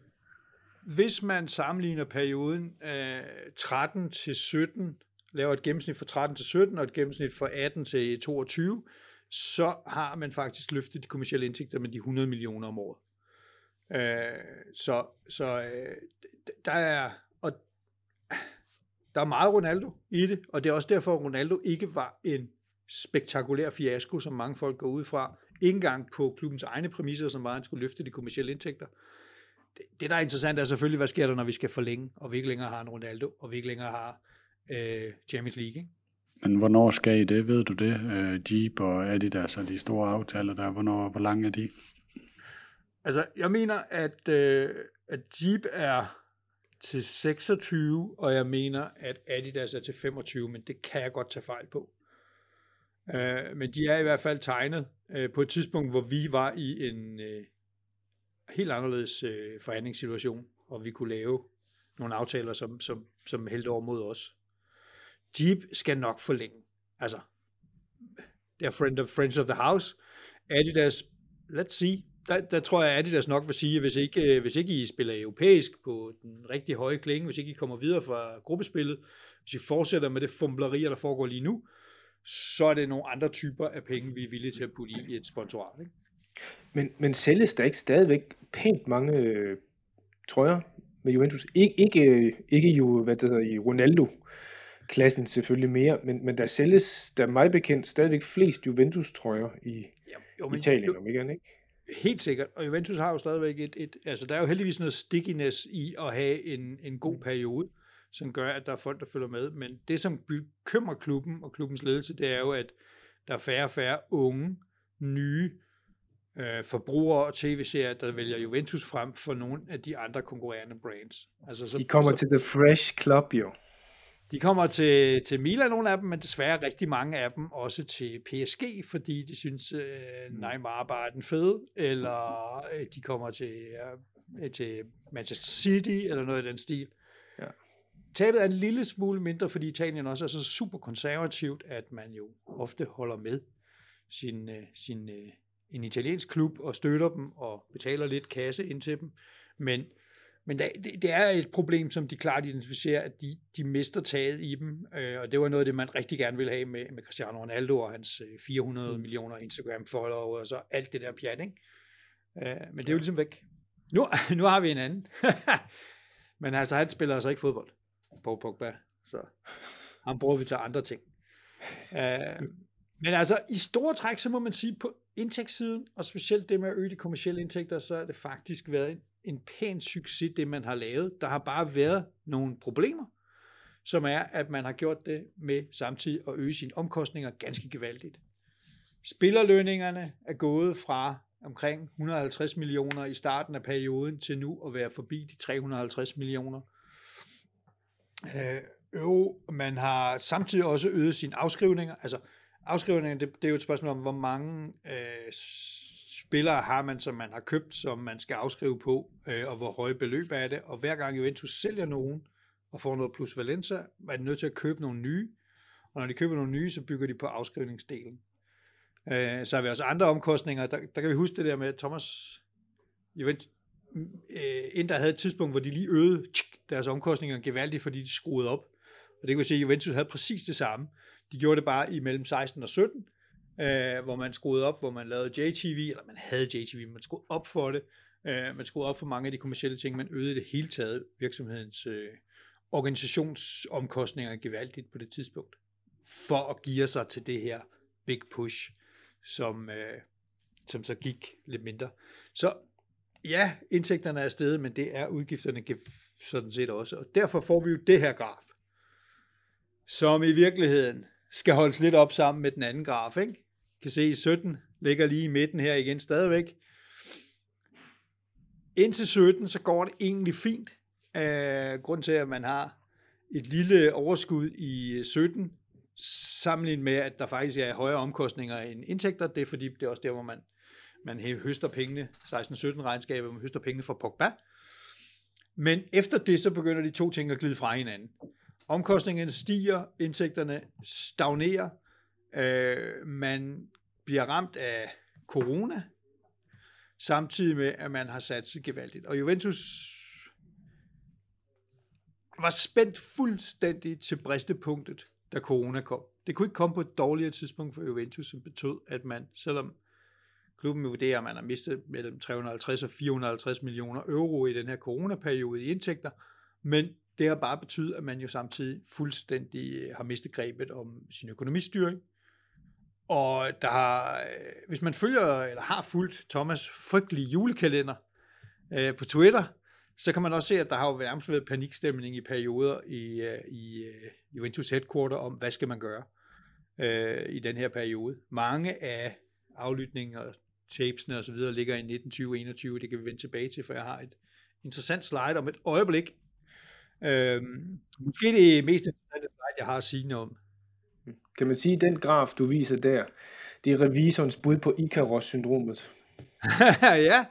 [SPEAKER 1] Hvis man sammenligner perioden øh, 13 til 17, laver et gennemsnit fra 13 til 17 og et gennemsnit fra 18 til 22, så har man faktisk løftet de kommersielle indtægter med de 100 millioner om året. Øh, så så øh, der er og der er meget Ronaldo i det, og det er også derfor, at Ronaldo ikke var en spektakulær fiasko, som mange folk går ud fra. Ikke engang på klubbens egne præmisser, som var, at han skulle løfte de kommersielle indtægter. Det, det, der er interessant, er selvfølgelig, hvad sker der, når vi skal forlænge, og vi ikke længere har en Ronaldo, og vi ikke længere har øh, Champions League. Ikke?
[SPEAKER 3] Men hvornår skal I det, ved du det? Øh, Jeep og Adidas og de store aftaler der, hvornår, hvor lange er de?
[SPEAKER 1] Altså, jeg mener, at, øh, at Jeep er til 26, og jeg mener, at Adidas er til 25, men det kan jeg godt tage fejl på. Øh, men de er i hvert fald tegnet øh, på et tidspunkt, hvor vi var i en øh, helt anderledes øh, forhandlingssituation, og vi kunne lave nogle aftaler, som, som, som hældte over mod os. Jeep skal nok forlænge. Altså, det er friend of, friends of the house. Adidas, let's see. Der, der tror jeg, Adidas nok vil sige, at hvis ikke, øh, hvis ikke I spiller europæisk på den rigtig høje klinge, hvis ikke I kommer videre fra gruppespillet, hvis I fortsætter med det fumbleri, der foregår lige nu, så er det nogle andre typer af penge, vi er villige til at putte i et sponsorat. Ikke?
[SPEAKER 2] Men, men sælges der ikke stadigvæk pænt mange øh, trøjer med Juventus? Ik, ikke, ikke jo, hvad det hedder, i Ronaldo, klassen selvfølgelig mere, men, men der sælges, der er meget bekendt, stadigvæk flest Juventus-trøjer i ja, jo, men, Italien, jo, om ikke ikke?
[SPEAKER 1] Helt sikkert, og Juventus har jo stadigvæk et, et, altså der er jo heldigvis noget stickiness i at have en, en god periode, som gør, at der er folk, der følger med, men det, som bekymrer klubben og klubbens ledelse, det er jo, at der er færre og færre unge, nye øh, forbrugere og tv-serier, der vælger Juventus frem for nogle af de andre konkurrerende brands.
[SPEAKER 2] Altså, så, de kommer så, til The Fresh Club, jo.
[SPEAKER 1] De kommer til, til Milan, nogle af dem, men desværre rigtig mange af dem også til PSG, fordi de synes, øh, Neymar bare er den fede, eller øh, de kommer til, øh, til Manchester City, eller noget i den stil. Ja. Tabet er en lille smule mindre, fordi Italien også er så super konservativt, at man jo ofte holder med sin, øh, sin øh, en italiensk klub og støtter dem og betaler lidt kasse ind til dem. Men, men det, det er et problem, som de klart identificerer, at de, de mister taget i dem. Øh, og det var noget af det, man rigtig gerne ville have med, med Cristiano Ronaldo og hans 400 øh, mm. millioner Instagram-followere og så alt det der pjat, ikke? Men det er jo ligesom væk. Nu, nu har vi en anden. men altså, han spiller altså ikke fodbold på Pogba, så han bruger vi til andre ting. Uh, men altså, i store træk, så må man sige, på indtægtssiden, og specielt det med at øge de kommersielle indtægter, så har det faktisk været en, en pæn succes, det man har lavet. Der har bare været nogle problemer, som er, at man har gjort det med samtidig at øge sine omkostninger ganske gevaldigt. Spillerlønningerne er gået fra omkring 150 millioner i starten af perioden til nu at være forbi de 350 millioner. Øh, øv, man har samtidig også øget sine afskrivninger, altså afskrivninger, det, det er jo et spørgsmål om, hvor mange øh, spillere har man, som man har købt, som man skal afskrive på, øh, og hvor høje beløb er det. Og hver gang Juventus sælger nogen og får noget plus Valenza, er de nødt til at købe nogle nye. Og når de køber nogle nye, så bygger de på afskrivningsdelen. Øh, så har vi også andre omkostninger. Der, der kan vi huske det der med, Thomas Juventus, øh, Inter havde et tidspunkt, hvor de lige øgede tsk, deres omkostninger gevaldigt, fordi de skruede op. Og det kan vi se, at Juventus havde præcis det samme. De gjorde det bare i mellem 16 og 17, øh, hvor man skruede op, hvor man lavede JTV, eller man havde JTV, man skruede op for det. Øh, man skruede op for mange af de kommersielle ting, man øgede det hele taget virksomhedens øh, organisationsomkostninger gevaldigt på det tidspunkt, for at give sig til det her big push, som, øh, som så gik lidt mindre. Så ja, indtægterne er steget, men det er udgifterne sådan set også, og derfor får vi jo det her graf, som i virkeligheden skal holdes lidt op sammen med den anden graf. Ikke? Kan se, 17 ligger lige i midten her igen stadigvæk. Indtil 17, så går det egentlig fint. Øh, uh, grund til, at man har et lille overskud i øh, 17, sammenlignet med, at der faktisk er højere omkostninger end indtægter, det er fordi, det er også der, hvor man, man høster pengene, 16-17 regnskaber, man høster pengene fra Pogba. Men efter det, så begynder de to ting at glide fra hinanden. Omkostningerne stiger, indtægterne stagnerer, øh, man bliver ramt af corona, samtidig med, at man har sat sig gevaldigt. Og Juventus var spændt fuldstændig til bristepunktet, da corona kom. Det kunne ikke komme på et dårligere tidspunkt for Juventus, som betød, at man, selvom klubben vurderer, at man har mistet mellem 350 og 450 millioner euro i den her coronaperiode i indtægter, men det har bare betydet, at man jo samtidig fuldstændig øh, har mistet grebet om sin økonomistyring. Og der har, øh, hvis man følger eller har fulgt Thomas frygtelige julekalender øh, på Twitter, så kan man også se, at der har jo nærmest været panikstemning i perioder i, øh, i Juventus headquarter om, hvad skal man gøre øh, i den her periode. Mange af aflytninger og så videre ligger i 1920-21, det kan vi vende tilbage til, for jeg har et interessant slide om et øjeblik. Øhm, måske det mest interessante slide, jeg har at sige om.
[SPEAKER 2] Kan man sige, at den graf, du viser der, det er revisorens bud på Icarus-syndromet?
[SPEAKER 1] ja,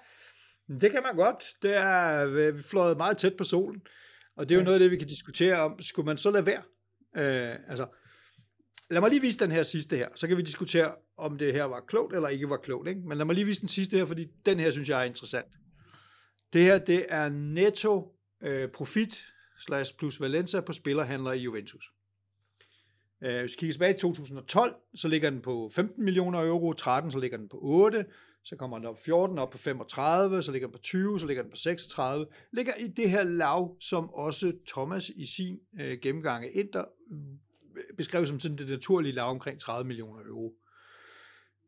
[SPEAKER 1] det kan man godt. Det er vi fløjet meget tæt på solen. Og det er jo ja. noget af det, vi kan diskutere om. Skulle man så lade være? Øh, altså, lad mig lige vise den her sidste her. Så kan vi diskutere, om det her var klogt eller ikke var klogt. Ikke? Men lad mig lige vise den sidste her, fordi den her synes jeg er interessant. Det her, det er netto øh, profit slash plus Valencia på spillerhandler i Juventus. Øh, hvis vi kigger tilbage i 2012, så ligger den på 15 millioner euro, 13 så ligger den på 8, så kommer den op 14, op på 35, så ligger den på 20, så ligger den på 36. Ligger i det her lav, som også Thomas i sin øh, gennemgang af Inter beskrev som sådan det naturlige lav omkring 30 millioner euro.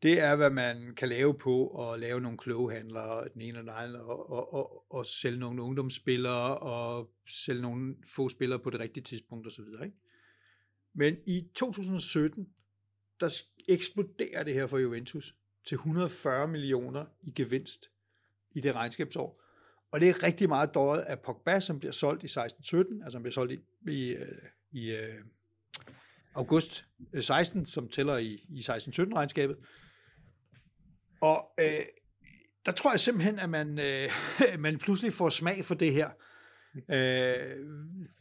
[SPEAKER 1] Det er, hvad man kan lave på at lave nogle kloge handler, den ene og den anden, og, og, og, og sælge nogle ungdomsspillere, og sælge nogle få spillere på det rigtige tidspunkt osv. Ikke? Men i 2017, der eksploderer det her for Juventus til 140 millioner i gevinst i det regnskabsår. Og det er rigtig meget døjet af Pogba, som bliver solgt i 16-17, altså han bliver solgt i, i, øh, i øh, august øh, 16, som tæller i, i 16-17 regnskabet. Og øh, der tror jeg simpelthen, at man, øh, man pludselig får smag for det her. Øh,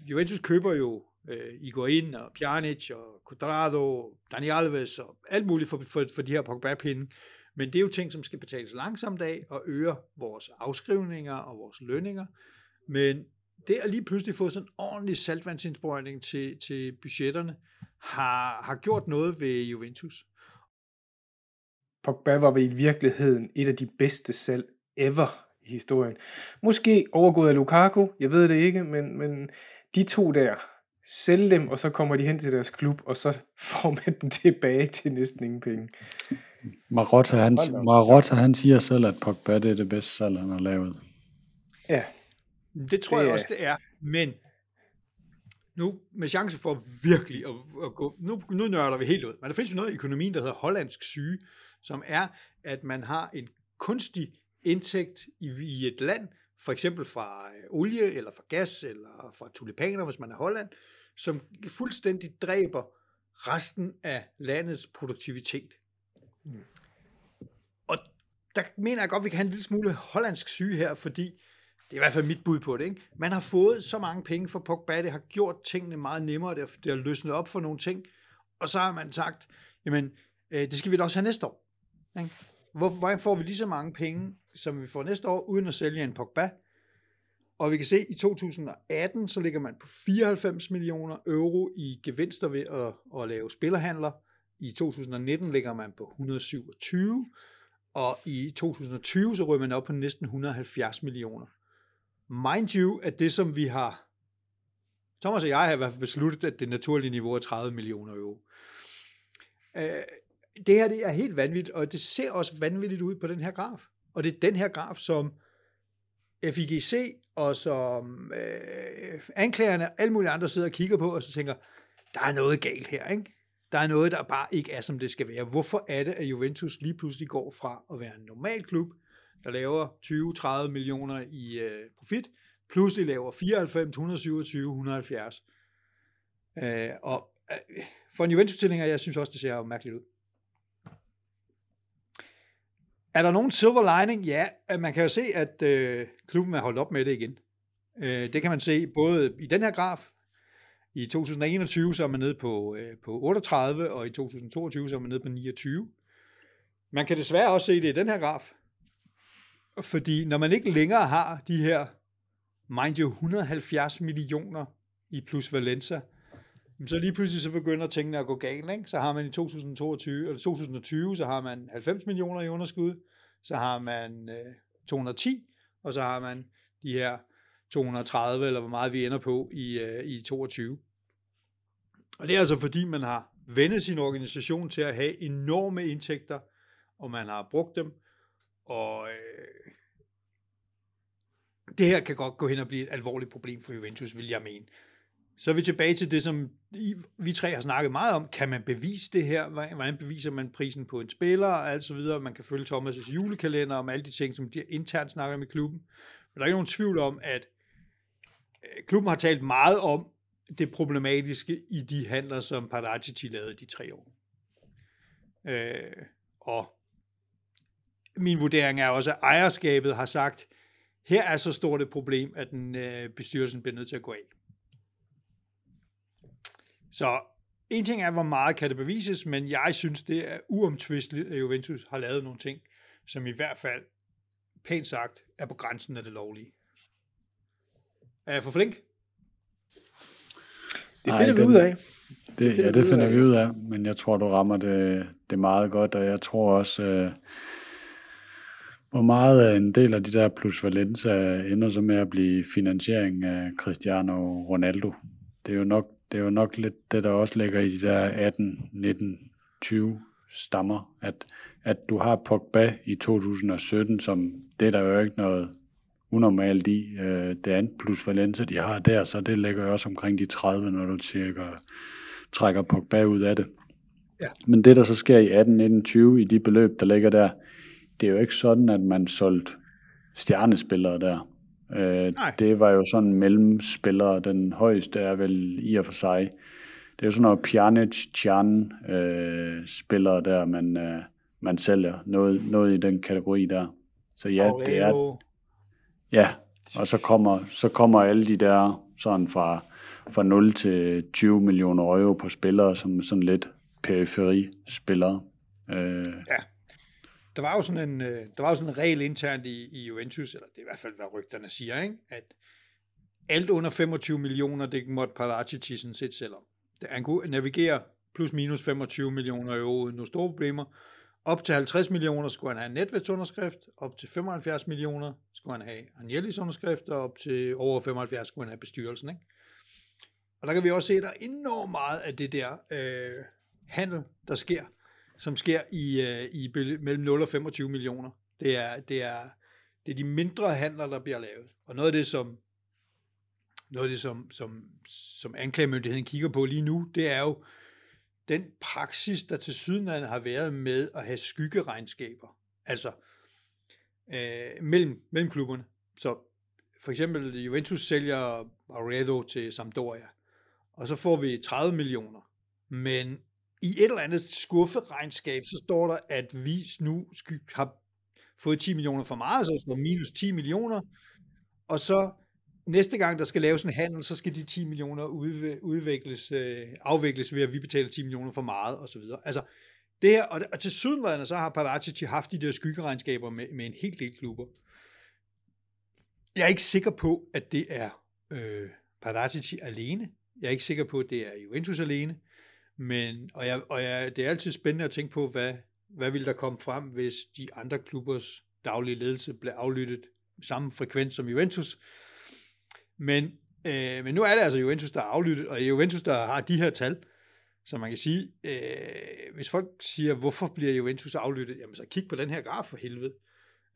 [SPEAKER 1] Juventus køber jo øh, Iguain og Pjanic og Cuadrado, Dani Alves og alt muligt for, for, for de her Pogba-pinde. Men det er jo ting, som skal betales langsomt af og øger vores afskrivninger og vores lønninger. Men det at lige pludselig få sådan en ordentlig saltvandsindsprøjtning til, til budgetterne, har, har gjort noget ved Juventus.
[SPEAKER 2] Pogba var i virkeligheden et af de bedste salg ever i historien. Måske overgået af Lukaku, jeg ved det ikke, men, men de to der, sælge dem, og så kommer de hen til deres klub, og så får man dem tilbage til næsten ingen penge.
[SPEAKER 3] Marotta, han, Marotta, han siger selv, at Pogba det er det bedste salg, han har lavet.
[SPEAKER 2] Ja.
[SPEAKER 1] Det tror det, jeg også, det er. Men nu med chance for virkelig at, at gå, nu, nu nørder vi helt ud, men der findes jo noget i økonomien, der hedder hollandsk syge, som er, at man har en kunstig indtægt i, i et land, for eksempel fra øh, olie, eller fra gas, eller fra tulipaner, hvis man er Holland, som fuldstændig dræber resten af landets produktivitet. Mm. Og der mener jeg godt, at vi kan have en lille smule hollandsk syge her, fordi det er i hvert fald mit bud på det. Ikke? Man har fået så mange penge for Pogba, det har gjort tingene meget nemmere, det har, det har løsnet op for nogle ting, og så har man sagt, jamen, øh, det skal vi da også have næste år. Ikke? Hvor, hvordan får vi lige så mange penge, som vi får næste år, uden at sælge en Pogba? Og vi kan se, at i 2018, så ligger man på 94 millioner euro i gevinster ved at, at lave spillerhandler. I 2019 ligger man på 127, og i 2020 så ryger man op på næsten 170 millioner. Mind you, at det som vi har, Thomas og jeg har i hvert fald besluttet, at det naturlige niveau er 30 millioner euro. Øh, det her det er helt vanvittigt, og det ser også vanvittigt ud på den her graf. Og det er den her graf, som FIGC og som øh, anklagerne og alle mulige andre sidder og kigger på, og så tænker, der er noget galt her, ikke? Der er noget, der bare ikke er, som det skal være. Hvorfor er det, at Juventus lige pludselig går fra at være en normal klub, der laver 20-30 millioner i øh, profit, pludselig laver 94, 127, 170. Øh, og øh, for en Juventus-tilhænger, jeg synes også, det ser mærkeligt ud. Er der nogen silver lining? Ja, øh, man kan jo se, at øh, klubben er holdt op med det igen. Øh, det kan man se både i den her graf. I 2021 så er man nede på, øh, på 38, og i 2022 så er man nede på 29. Man kan desværre også se det i den her graf. Fordi når man ikke længere har de her, mind you, 170 millioner i plus Valenza, så lige pludselig så begynder tingene at gå galt. Ikke? Så har man i 2022, eller 2020, så har man 90 millioner i underskud, så har man øh, 210, og så har man de her 230, eller hvor meget vi ender på i, øh, i 22. Og det er altså fordi, man har vendt sin organisation til at have enorme indtægter, og man har brugt dem, og øh, det her kan godt gå hen og blive et alvorligt problem for Juventus, vil jeg mene. så er vi tilbage til det, som vi tre har snakket meget om. Kan man bevise det her? Hvordan beviser man prisen på en spiller og alt så videre? Man kan følge Thomas' julekalender om alle de ting, som de internt snakker med klubben. Men der er ikke nogen tvivl om, at øh, klubben har talt meget om det problematiske i de handler, som Paratici lavede de tre år. Øh, og min vurdering er også, at ejerskabet har sagt, her er så stort et problem, at den, øh, bestyrelsen bliver nødt til at gå af. Så en ting er, hvor meget kan det bevises, men jeg synes, det er uomtvisteligt, at Juventus har lavet nogle ting, som i hvert fald, pænt sagt, er på grænsen af det lovlige. Er jeg for flink?
[SPEAKER 2] Det finder Ej, vi den, ud af.
[SPEAKER 3] Det, det ja, det finder vi ud af, men jeg tror, du rammer det, det meget godt, og jeg tror også, øh, hvor meget af en del af de der plus Valencia ender så med at blive finansiering af Cristiano Ronaldo. Det er jo nok, det er jo nok lidt det, der også ligger i de der 18, 19, 20 stammer, at, at du har Pogba i 2017, som det der jo ikke noget unormalt i. Øh, det andet plus Valencia, de har der, så det ligger jo også omkring de 30, når du cirka trækker Pogba ud af det. Ja. Men det, der så sker i 18, 19, 20, i de beløb, der ligger der, det er jo ikke sådan, at man solgte stjernespillere der. Øh, det var jo sådan mellemspillere. Den højeste er vel i og for sig. Det er jo sådan noget Pjanic, Chan øh, spillere der, man, øh, man sælger. Noget, noget i den kategori der. Så ja, Aurelo. det er... Ja, og så kommer, så kommer alle de der sådan fra, fra 0 til 20 millioner euro på spillere, som sådan lidt periferi-spillere. Øh,
[SPEAKER 1] ja der var jo sådan en, øh, der var jo sådan en regel internt i, i Juventus, eller det er i hvert fald, hvad rygterne siger, ikke? at alt under 25 millioner, det måtte Paratici sådan set selv om. Han kunne navigere plus minus 25 millioner euro uden nogle store problemer. Op til 50 millioner skulle han have en underskrift, op til 75 millioner skulle han have Angelis underskrift, og op til over 75 skulle han have bestyrelsen. Ikke? Og der kan vi også se, at der er enormt meget af det der øh, handel, der sker som sker i, øh, i mellem 0 og 25 millioner. Det er, det er, det er de mindre handler, der bliver lavet. Og noget af det, som, noget af det, som, som, som anklagemyndigheden kigger på lige nu, det er jo den praksis, der til sydenlandet har været med at have skyggeregnskaber. Altså øh, mellem, mellem klubberne. Så for eksempel Juventus sælger Aredo til Sampdoria, og så får vi 30 millioner. Men i et eller andet skufferegnskab, så står der, at vi nu har fået 10 millioner for meget, så står minus 10 millioner, og så næste gang, der skal laves en handel, så skal de 10 millioner udvikles, øh, afvikles ved, at vi betaler 10 millioner for meget, og så videre. Altså, det her, og, og til sydenværende, så har Paratici haft de der skyggeregnskaber med, med en hel del klubber. Jeg er ikke sikker på, at det er øh, Paratici alene. Jeg er ikke sikker på, at det er Juventus alene. Men, og jeg, og jeg, det er altid spændende at tænke på, hvad, hvad vil der komme frem, hvis de andre klubbers daglige ledelse blev aflyttet samme frekvens som Juventus. Men, øh, men nu er det altså Juventus, der er aflyttet, og Juventus, der har de her tal. Så man kan sige, øh, hvis folk siger, hvorfor bliver Juventus aflyttet, jamen så kig på den her graf for helvede.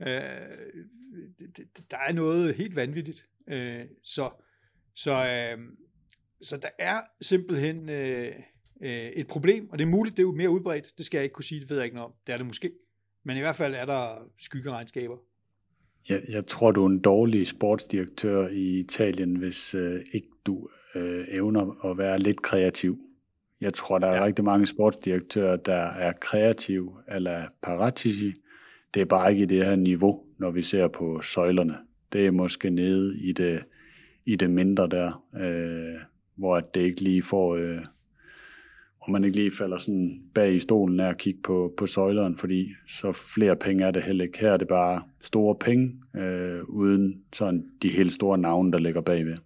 [SPEAKER 1] Øh, der er noget helt vanvittigt. Øh, så, så, øh, så der er simpelthen øh, øh, et problem, og det er muligt, det er jo mere udbredt, det skal jeg ikke kunne sige, det ved jeg ikke noget om, det er det måske, men i hvert fald er der skyggeregnskaber.
[SPEAKER 3] Jeg, jeg tror, du er en dårlig sportsdirektør i Italien, hvis øh, ikke du øh, evner at være lidt kreativ. Jeg tror, der er ja. rigtig mange sportsdirektører, der er kreative eller Paratici. Det er bare ikke i det her niveau, når vi ser på søjlerne. Det er måske nede i det, i det mindre der, øh, hvor det ikke lige får øh, og man ikke lige falder sådan bag i stolen af at kigge på, på søjleren, fordi så flere penge er det heller ikke. Her er det bare store penge, øh, uden sådan de helt store navne, der ligger bagved.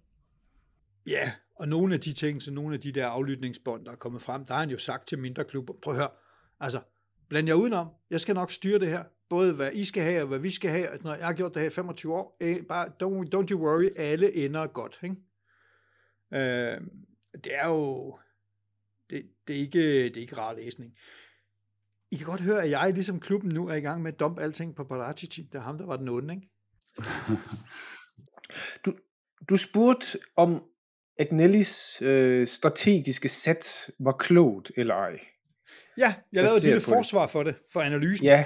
[SPEAKER 1] Ja, og nogle af de ting, så nogle af de der aflytningsbånd, der er kommet frem, der har han jo sagt til mindre klubber, prøv at høre, altså, bland jer udenom, jeg skal nok styre det her, både hvad I skal have, og hvad vi skal have, når jeg har gjort det her i 25 år, eh, bare don't, don't you worry, alle ender godt, ikke? Øh, det er jo, det, er ikke, det er ikke rar læsning. I kan godt høre, at jeg ligesom klubben nu er i gang med at dumpe alting på Paratici. Det er ham, der var den onde, ikke?
[SPEAKER 2] du, du spurgte om Agnellis øh, strategiske sæt var klogt eller ej.
[SPEAKER 1] Ja, jeg lavede et lille forsvar det. for det, for analysen.
[SPEAKER 2] Ja,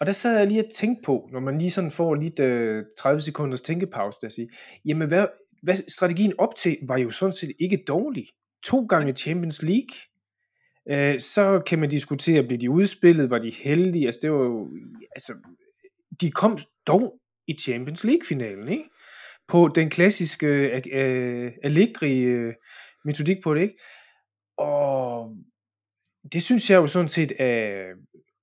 [SPEAKER 2] og der sad jeg lige og tænkte på, når man lige sådan får lidt øh, 30 sekunders tænkepause, der siger, jamen hvad, hvad, strategien op til var jo sådan set ikke dårlig. To gange Champions League, øh, så kan man diskutere, blev de udspillet, var de heldige, altså det var jo, altså, de kom dog i Champions League-finalen, ikke? På den klassiske øh, Allegri øh, metodik på det, ikke? Og det synes jeg jo sådan set er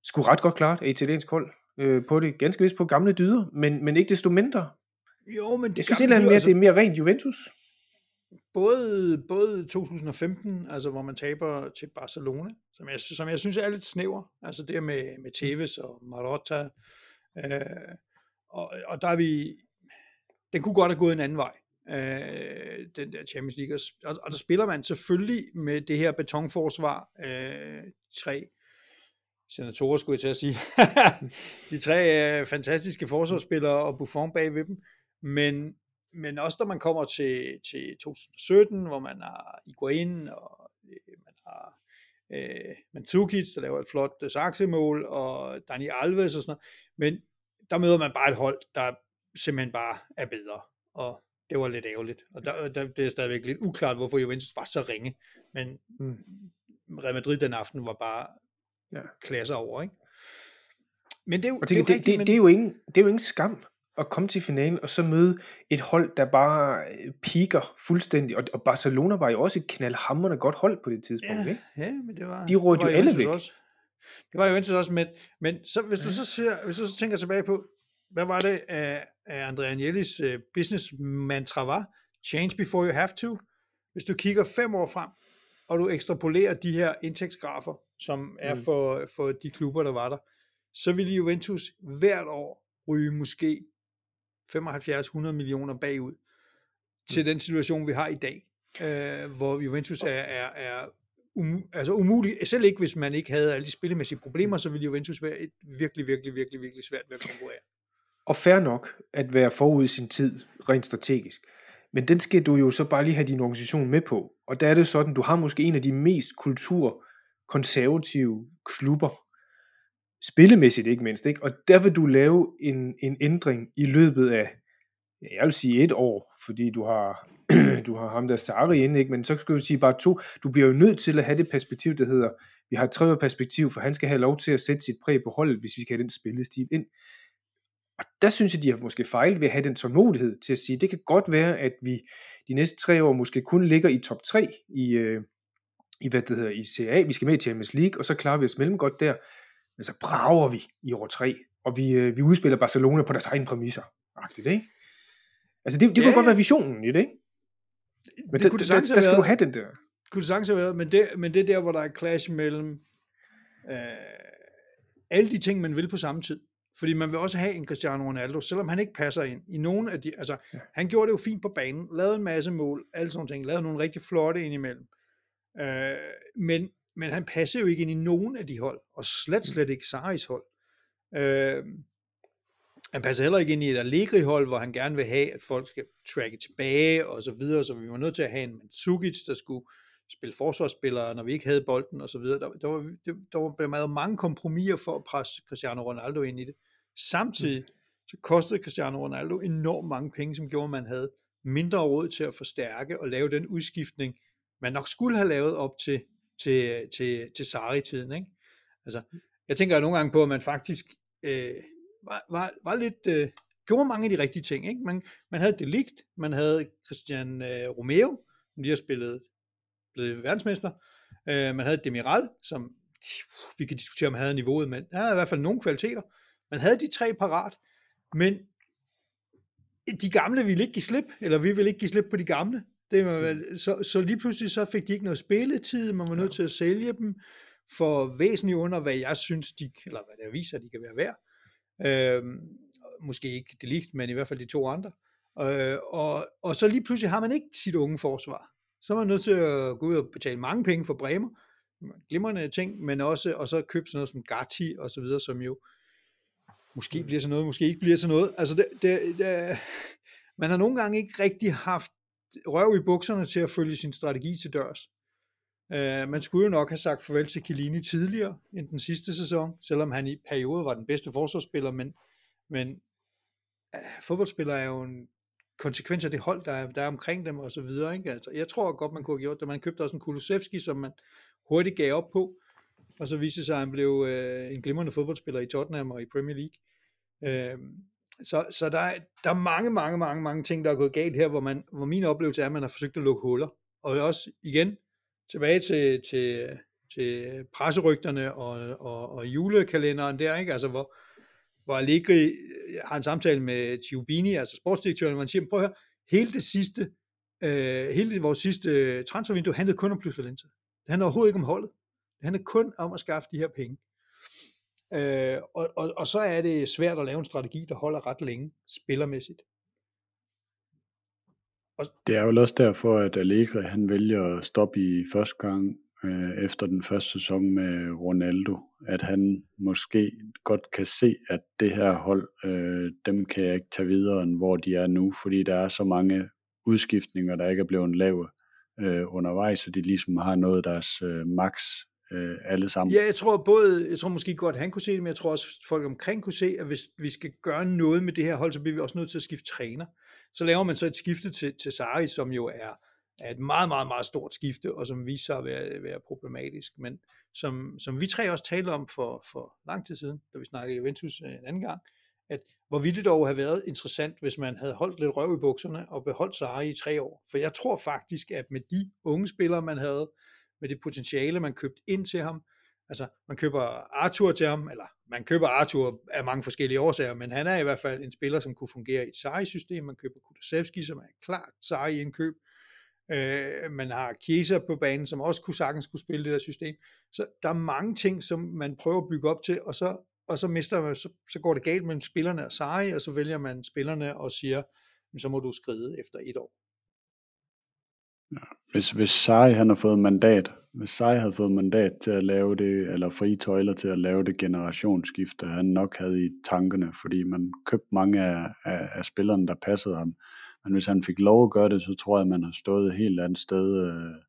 [SPEAKER 2] sgu ret godt klart af italiensk hold øh, på det. Ganske vist på gamle dyder, men, men ikke desto mindre.
[SPEAKER 1] Jo, men det
[SPEAKER 2] jeg synes ikke, mere, altså, det er mere rent Juventus.
[SPEAKER 1] Både, både 2015, altså hvor man taber til Barcelona, som jeg, som jeg synes er lidt snæver, altså det med, med Tevez og Marotta, øh, og, og der er vi, den kunne godt have gået en anden vej, øh, den der Champions League, og, og der spiller man selvfølgelig med det her betonforsvar, øh, tre senatorer, skulle jeg til at sige. de tre øh, fantastiske forsvarsspillere og Buffon bag ved dem. Men, men også når man kommer til, til 2017, hvor man har Iguain, og øh, man har øh, Mandzukic, der laver et flot øh, saksemål, og Dani Alves og sådan noget. Men der møder man bare et hold, der simpelthen bare er bedre. Og det var lidt ærgerligt. Og der, der, det er stadigvæk lidt uklart, hvorfor Juventus var så ringe. Men mm. Real Madrid den aften var bare ja. klasser over, ikke?
[SPEAKER 2] Men det er jo, det, det, er jo det, rigtigt, det, men... det, er jo ingen, det er jo ingen skam at komme til finalen og så møde et hold, der bare øh, piker fuldstændig. Og, og Barcelona var jo også et knaldhammerende godt hold på det tidspunkt,
[SPEAKER 1] ja,
[SPEAKER 2] ikke?
[SPEAKER 1] Ja, men det var...
[SPEAKER 2] De rådte jo alle væk.
[SPEAKER 1] Også. Det var jo indtil også med, men så, hvis du så, ser, hvis du så tænker tilbage på, hvad var det, uh, uh, Andrea Agnellis uh, business mantra var? Change before you have to. Hvis du kigger fem år frem, og du ekstrapolerer de her indtægtsgrafer, som er mm. for, for de klubber, der var der, så ville Juventus hvert år ryge måske 75-100 millioner bagud til mm. den situation, vi har i dag, øh, hvor Juventus er, er, er um, altså umuligt, selv ikke hvis man ikke havde alle de spillemæssige problemer, så ville Juventus være et virkelig, virkelig, virkelig, virkelig svært ved at konkurrere.
[SPEAKER 2] Og fair nok at være forud i sin tid, rent strategisk. Men den skal du jo så bare lige have din organisation med på. Og der er det sådan, du har måske en af de mest kulturkonservative klubber, spillemæssigt ikke mindst, ikke? og der vil du lave en, en ændring i løbet af, jeg vil sige et år, fordi du har, du har ham der Sari inde, ikke? men så skal du sige bare to. Du bliver jo nødt til at have det perspektiv, der hedder, vi har et tredje perspektiv, for han skal have lov til at sætte sit præg på holdet, hvis vi skal have den spillestil ind. Og der synes jeg, de har måske fejlet ved at have den tålmodighed til at sige, det kan godt være, at vi de næste tre år måske kun ligger i top 3 i, øh, i, hvad det hedder, i CA. Vi skal med i Champions League, og så klarer vi os mellem godt der. Men så brager vi i år 3, og vi, øh, vi udspiller Barcelona på deres egne præmisser. Agtigt, ikke? Altså det, det ja, kunne ja. godt være visionen i det, ikke? Men det, det der, der, der skal du have den der.
[SPEAKER 1] Kunne det sagtens have været, men det, men det er der, hvor der er clash mellem øh, alle de ting, man vil på samme tid. Fordi man vil også have en Cristiano Ronaldo, selvom han ikke passer ind i nogen af de, altså ja. han gjorde det jo fint på banen, lavede en masse mål, alle sådan ting, lavede nogle rigtig flotte ind imellem. Øh, men, men han passer jo ikke ind i nogen af de hold, og slet mm. slet ikke Saris hold. Øh, han passer heller ikke ind i et Allegri hold, hvor han gerne vil have, at folk skal tracke tilbage og så videre, så vi var nødt til at have en Mandzukic, der skulle spille forsvarsspillere, når vi ikke havde bolden og så videre. Der, der, var, der var blevet mange kompromiser for at presse Cristiano Ronaldo ind i det. Samtidig mm. så kostede Cristiano Ronaldo enormt mange penge, som gjorde, at man havde mindre råd til at forstærke og lave den udskiftning, man nok skulle have lavet op til, til, til, til Sari-tiden. Ikke? Altså, jeg tænker nogle gange på, at man faktisk øh, var, var, var lidt, øh, gjorde mange af de rigtige ting. Ikke? Man, man havde Delict, man havde Christian øh, Romeo, som lige har spillet, blevet verdensmester, øh, man havde Demiral, som vi kan diskutere, om han havde niveauet, men han havde i hvert fald nogle kvaliteter. Man havde de tre parat, men de gamle ville ikke give slip, eller vi ville ikke give slip på de gamle. Det var vel, så, så lige pludselig så fik de ikke noget spilletid, man var nødt til at sælge dem for væsentligt under, hvad jeg synes, de, eller hvad der viser, de kan være værd. Øhm, måske ikke det ligt, men i hvert fald de to andre. Øh, og, og så lige pludselig har man ikke sit unge forsvar. Så er man nødt til at gå ud og betale mange penge for Bremer, glimrende ting, men også og så købe sådan noget som Gatti og så videre, som jo måske bliver sådan noget, måske ikke bliver sådan noget. Altså, det, det, det, man har nogle gange ikke rigtig haft røv i bukserne til at følge sin strategi til dørs. Øh, man skulle jo nok have sagt farvel til Chiellini tidligere end den sidste sæson, selvom han i perioder var den bedste forsvarsspiller, men, men øh, fodboldspiller er jo en konsekvens af det hold, der er, der er omkring dem og så videre. Ikke? Altså, jeg tror godt, man kunne have gjort det. Man købte også en Kulusevski, som man hurtigt gav op på, og så viste sig, at han blev øh, en glimrende fodboldspiller i Tottenham og i Premier League. Øh, så, så der, er, der er mange, mange, mange, mange ting, der er gået galt her, hvor, man, hvor min oplevelse er, at man har forsøgt at lukke huller. Og også igen, tilbage til, til, til presserygterne og, og, og julekalenderen der, ikke? Altså, hvor, hvor Allegri øh, har en samtale med Giubini, altså sportsdirektøren, hvor han siger, prøv at høre, hele det sidste, øh, hele det, vores sidste øh, transfervindue handlede kun om plus Valencia. Det handler overhovedet ikke om holdet. Det handler kun om at skaffe de her penge. Øh, og, og, og så er det svært at lave en strategi, der holder ret længe, spillermæssigt.
[SPEAKER 3] Og... Det er jo også derfor, at Allegri han vælger at stoppe i første gang øh, efter den første sæson med Ronaldo, at han måske godt kan se, at det her hold, øh, dem kan jeg ikke tage videre, end hvor de er nu, fordi der er så mange udskiftninger, der ikke er blevet lavet øh, undervejs, så de ligesom har noget deres øh, max øh, alle sammen.
[SPEAKER 1] Ja, jeg tror både, jeg tror måske godt, han kunne se det, men jeg tror også, folk omkring kunne se, at hvis vi skal gøre noget med det her hold, så bliver vi også nødt til at skifte træner. Så laver man så et skifte til, til Sari, som jo er, er et meget, meget, meget stort skifte, og som viser sig at være, være problematisk, men som, som vi tre også talte om for, for lang tid siden, da vi snakkede Juventus øh, en anden gang, at hvor ville det dog have været interessant, hvis man havde holdt lidt røv i bukserne og beholdt Sari i tre år. For jeg tror faktisk, at med de unge spillere, man havde, med det potentiale, man købte ind til ham. Altså, man køber Arthur til ham, eller man køber Arthur af mange forskellige årsager, men han er i hvert fald en spiller, som kunne fungere i et Sarri-system. Man køber Kulusevski, som er klart Sarri indkøb. Øh, man har Chiesa på banen, som også kunne sagtens kunne spille det der system. Så der er mange ting, som man prøver at bygge op til, og så, og så, mister man, så, så går det galt mellem spillerne og Sarri, og så vælger man spillerne og siger, så må du skride efter et år.
[SPEAKER 3] Ja, hvis, hvis Sai han har fået mandat, hvis Sai havde fået mandat til at lave det, eller fri tøjler til at lave det generationsskifte, han nok havde i tankerne, fordi man købte mange af, af, af spillerne, der passede ham. Men hvis han fik lov at gøre det, så tror jeg, at man har stået et helt andet sted øh,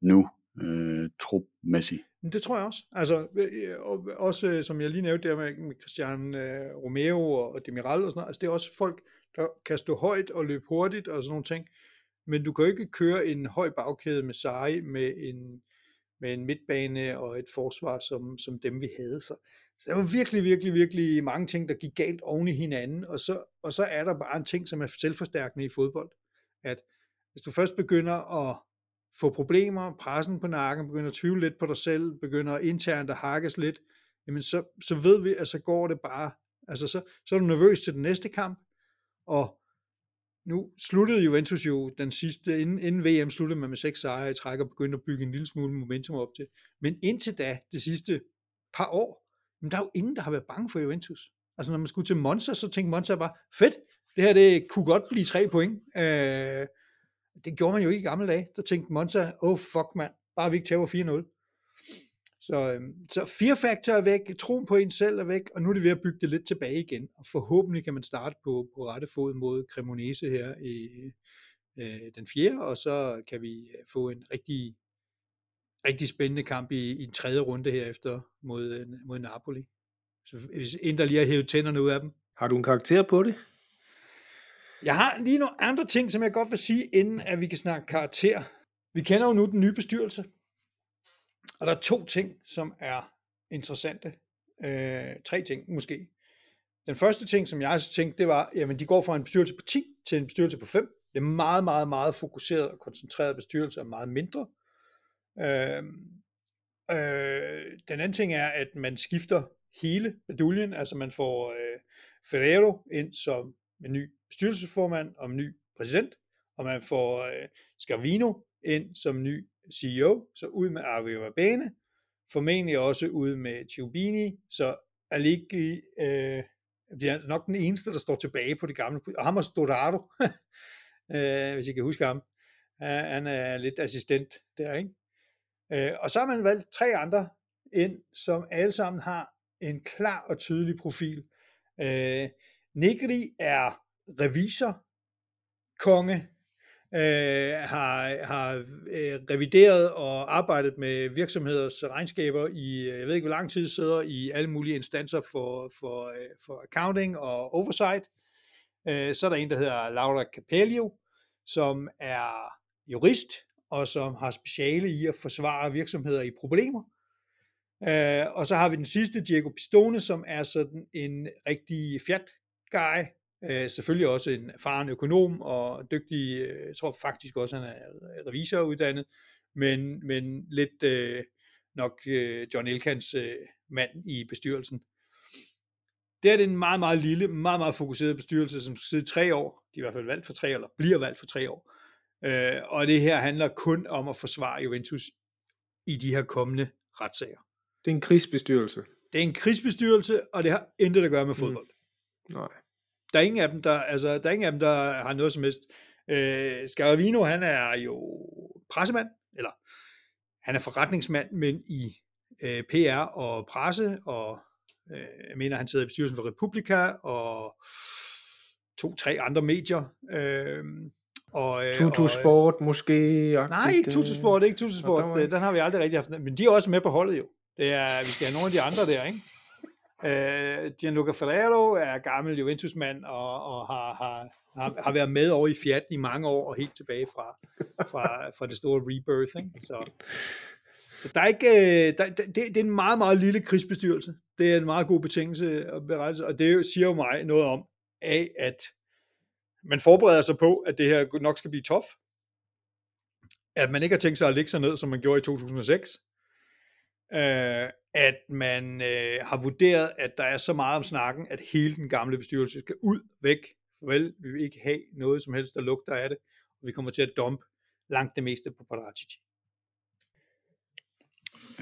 [SPEAKER 3] nu, øh, trupmæssigt.
[SPEAKER 1] Det tror jeg også. Altså, øh, og også øh, som jeg lige nævnte der med, med Christian øh, Romeo og Demiral og sådan noget, altså det er også folk, der kan stå højt og løbe hurtigt og sådan nogle ting men du kan ikke køre en høj bagkæde med Sarri med en, med en midtbane og et forsvar som, som dem vi havde. Så, så der var virkelig, virkelig, virkelig mange ting, der gik galt oven i hinanden, og så, og så er der bare en ting, som er selvforstærkende i fodbold, at hvis du først begynder at få problemer, pressen på nakken, begynder at tvivle lidt på dig selv, begynder internt at hakkes lidt, jamen så, så ved vi, at så går det bare, altså så, så er du nervøs til den næste kamp, og nu sluttede Juventus jo den sidste, inden, inden VM sluttede man med seks sejre i træk og begyndte at bygge en lille smule momentum op til. Men indtil da, det sidste par år, men der er jo ingen, der har været bange for Juventus. Altså når man skulle til Monza, så tænkte Monza bare, fedt, det her det kunne godt blive tre point. Øh, det gjorde man jo ikke i gamle dage. Der tænkte Monza, oh fuck mand, bare vi ikke tager 4-0. Så, øhm, så fear factor er væk, troen på en selv er væk, og nu er det ved at bygge det lidt tilbage igen. Og forhåbentlig kan man starte på, på rette fod mod Cremonese her i øh, den fjerde, og så kan vi øh, få en rigtig, rigtig spændende kamp i, i en tredje runde her efter mod, øh, mod Napoli. Så hvis Inter lige har hævet tænderne ud af dem.
[SPEAKER 2] Har du en karakter på det?
[SPEAKER 1] Jeg har lige nogle andre ting, som jeg godt vil sige, inden at vi kan snakke karakter. Vi kender jo nu den nye bestyrelse, og der er to ting, som er interessante. Øh, tre ting måske. Den første ting, som jeg tænkte, det var, jamen de går fra en bestyrelse på 10 til en bestyrelse på 5. Det er meget, meget, meget fokuseret og koncentreret bestyrelse og meget mindre. Øh, øh, den anden ting er, at man skifter hele beduljen, altså man får øh, Ferrero ind som en ny bestyrelsesformand og en ny præsident, og man får øh, Scavino ind som ny CEO, så ud med Arvio Bane, formentlig også ud med Ciubini, så Allegri øh, bliver altså nok den eneste, der står tilbage på det gamle, og ham og Storado, øh, hvis I kan huske ham. Han er lidt assistent der, ikke? Uh, og så har man valgt tre andre ind, som alle sammen har en klar og tydelig profil. Øh, Negri er revisor, konge, øh, har, har øh, revideret og arbejdet med virksomheders regnskaber i, øh, jeg ved ikke hvor lang tid, sidder i alle mulige instanser for, for, øh, for accounting og oversight. Øh, så er der en, der hedder Laura Capello, som er jurist, og som har speciale i at forsvare virksomheder i problemer. Øh, og så har vi den sidste, Diego Pistone, som er sådan en rigtig fjat guy, øh, selvfølgelig også en erfaren økonom og dygtig, øh, jeg tror faktisk også, han er revisoruddannet, men, men lidt øh, nok øh, John Elkans øh, mand i bestyrelsen. Det er en meget, meget lille, meget, meget fokuseret bestyrelse, som skal sidde tre år. De er i hvert fald valgt for tre år, eller bliver valgt for tre år. Øh, og det her handler kun om at forsvare Juventus i de her kommende retssager.
[SPEAKER 2] Det er en krigsbestyrelse.
[SPEAKER 1] Det er en krigsbestyrelse, og det har intet at gøre med mm. fodbold.
[SPEAKER 2] Mm. Nej.
[SPEAKER 1] Der er ingen af dem, der, altså, der, er ingen af dem, der har noget som helst. Øh, Scaravino, han er jo pressemand, eller han er forretningsmand, men i øh, PR og presse, og øh, jeg mener, han sidder i bestyrelsen for Republika, og to-tre andre medier. Øh,
[SPEAKER 2] og, øh, Tutu og, Sport måske?
[SPEAKER 1] Nej, ikke Tutu Sport, ikke Tutu Sport. Den, den har vi aldrig rigtig haft. Men de er også med på holdet jo. Det er, vi skal have nogle af de andre der, ikke? Øh, Gianluca Ferrero er gammel Juventus-mand og, og har, har, har, har været med over i Fiat i mange år og helt tilbage fra, fra, fra det store rebirth. Ikke? Så, så der er ikke, øh, der, det, det er en meget, meget lille krigsbestyrelse. Det er en meget god betingelse og berettelse, og det siger jo mig noget om, af at man forbereder sig på, at det her nok skal blive tof. At man ikke har tænkt sig at lægge sig ned, som man gjorde i 2006 øh, at man øh, har vurderet, at der er så meget om snakken, at hele den gamle bestyrelse skal ud, væk. Vel, vi vil ikke have noget som helst, der lugter af det, og vi kommer til at dumpe langt det meste på Paratici.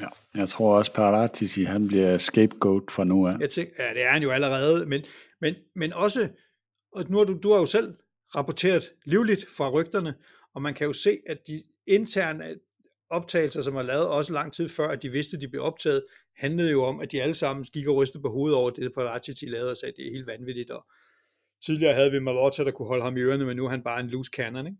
[SPEAKER 3] Ja, jeg tror også, Paratici, han bliver scapegoat for nu af.
[SPEAKER 1] Jeg tænker, ja, det er han jo allerede, men, men, men også, og nu har du, du har jo selv rapporteret livligt fra rygterne, og man kan jo se, at de interne optagelser, som var lavet også lang tid før, at de vidste, at de blev optaget, handlede jo om, at de alle sammen gik og rystede på hovedet over det, Paratici lavede og sagde, at det er helt vanvittigt. Og tidligere havde vi Malotta, der kunne holde ham i ørerne, men nu er han bare en loose cannon. Ikke?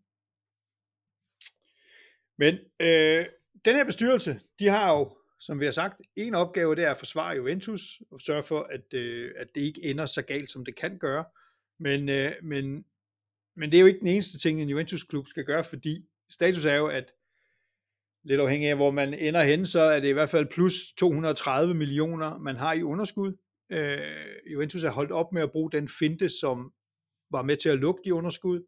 [SPEAKER 1] Men øh, den her bestyrelse, de har jo, som vi har sagt, en opgave, det er at forsvare Juventus, og sørge for, at, øh, at det ikke ender så galt, som det kan gøre. Men, øh, men, men det er jo ikke den eneste ting, en Juventus-klub skal gøre, fordi status er jo, at lidt afhængig af, hvor man ender hen, så er det i hvert fald plus 230 millioner, man har i underskud. Øh, Juventus har holdt op med at bruge den finte, som var med til at lukke de underskud.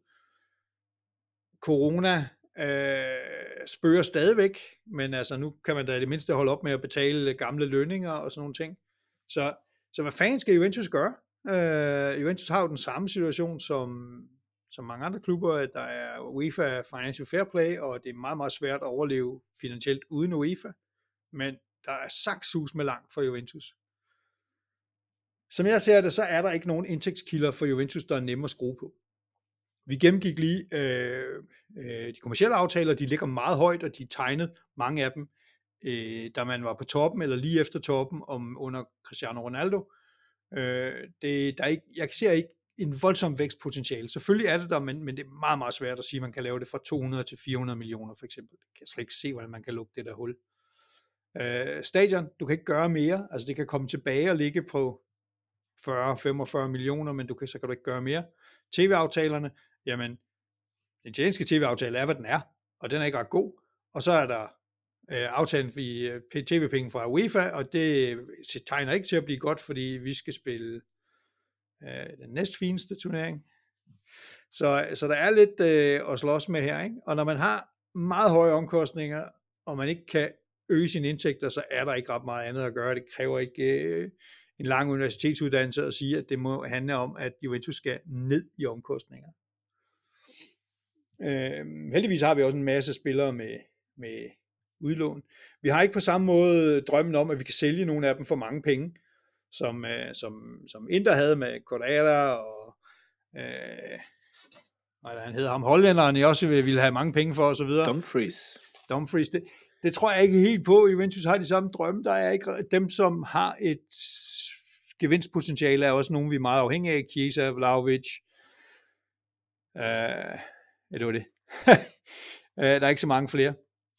[SPEAKER 1] Corona øh, spørger stadigvæk, men altså nu kan man da i det mindste holde op med at betale gamle lønninger og sådan nogle ting. Så, så hvad fanden skal Juventus gøre? Øh, Juventus har jo den samme situation, som som mange andre klubber, at der er UEFA Financial Fair Play, og det er meget, meget svært at overleve finansielt uden UEFA. Men der er saksus med langt for Juventus. Som jeg ser det, så er der ikke nogen indtægtskilder for Juventus, der er nemme at skrue på. Vi gennemgik lige øh, øh, de kommercielle aftaler, de ligger meget højt, og de er tegnet, mange af dem, øh, da man var på toppen, eller lige efter toppen, om under Cristiano Ronaldo. Øh, det, der er ikke, jeg ser ikke en voldsom vækstpotentiale. Selvfølgelig er det der, men, men det er meget, meget svært at sige, at man kan lave det fra 200 til 400 millioner for eksempel. Jeg kan slet ikke se, hvordan man kan lukke det der hul. Øh, stadion, du kan ikke gøre mere. Altså det kan komme tilbage og ligge på 40-45 millioner, men du kan, så kan du ikke gøre mere. TV-aftalerne, jamen, den italienske TV-aftale er, hvad den er, og den er ikke ret god. Og så er der øh, aftalen i øh, tv-penge fra UEFA, og det tegner ikke til at blive godt, fordi vi skal spille øh, den næstfineste turnering. Så, så der er lidt øh, at slås med her, ikke? og når man har meget høje omkostninger, og man ikke kan øge sine indtægter, så er der ikke ret meget andet at gøre. Det kræver ikke øh, en lang universitetsuddannelse at sige, at det må handle om, at Juventus skal ned i omkostninger. Øh, heldigvis har vi også en masse spillere med, med udlån. Vi har ikke på samme måde drømmen om, at vi kan sælge nogle af dem for mange penge som, øh, som, som Inter havde med Correa og øh, hvad han hedder ham, hollænderen, jeg også ville have mange penge for osv.
[SPEAKER 2] Dumfries.
[SPEAKER 1] Dumfries, det, det tror jeg ikke helt på. Juventus har de samme drømme. Der er ikke dem, som har et gevinstpotentiale, er også nogen, vi er meget afhængige af. Chiesa, Vlaovic. Øh, ja, det var det. Øh, der er ikke så mange flere.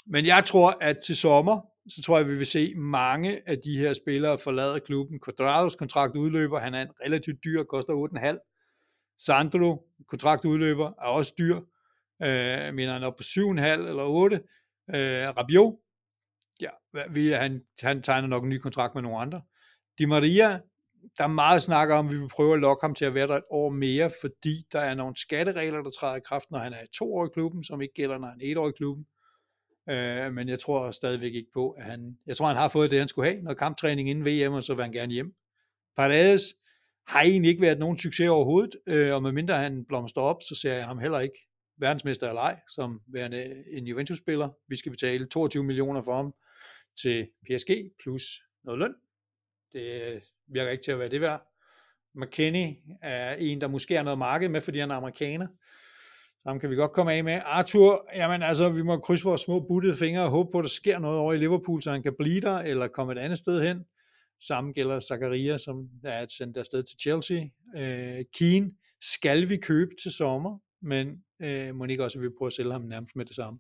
[SPEAKER 1] Men jeg tror, at til sommer, så tror jeg, vi vil se mange af de her spillere forlade klubben. Quadrados kontrakt udløber, han er en relativt dyr, koster 8,5. Sandro, kontrakt udløber, er også dyr. Øh, jeg mener, han er på 7,5 eller 8. Øh, Rabiot, ja, vi, han, han tegner nok en ny kontrakt med nogle andre. Di Maria, der er meget snak om, at vi vil prøve at lokke ham til at være der et år mere, fordi der er nogle skatteregler, der træder i kraft, når han er to år i klubben, som ikke gælder, når han er et år i klubben. Øh, men jeg tror stadigvæk ikke på, at han... Jeg tror, han har fået det, han skulle have. Noget kamptræning inden VM, og så vil han gerne hjem. Paredes har egentlig ikke været nogen succes overhovedet, øh, og medmindre han blomster op, så ser jeg ham heller ikke verdensmester eller ej, som værende en Juventus-spiller. Vi skal betale 22 millioner for ham til PSG, plus noget løn. Det øh, virker ikke til at være det værd. McKinney er en, der måske har noget marked med, fordi han er amerikaner. Ham kan vi godt komme af med. Arthur, jamen altså, vi må krydse vores små buttede fingre og håbe på, at der sker noget over i Liverpool, så han kan blive der, eller komme et andet sted hen. Samme gælder Zakaria, som er sendt afsted til Chelsea. Øh, Keane skal vi købe til sommer, men øh, må ikke også, at vi prøver at sælge ham nærmest med det samme.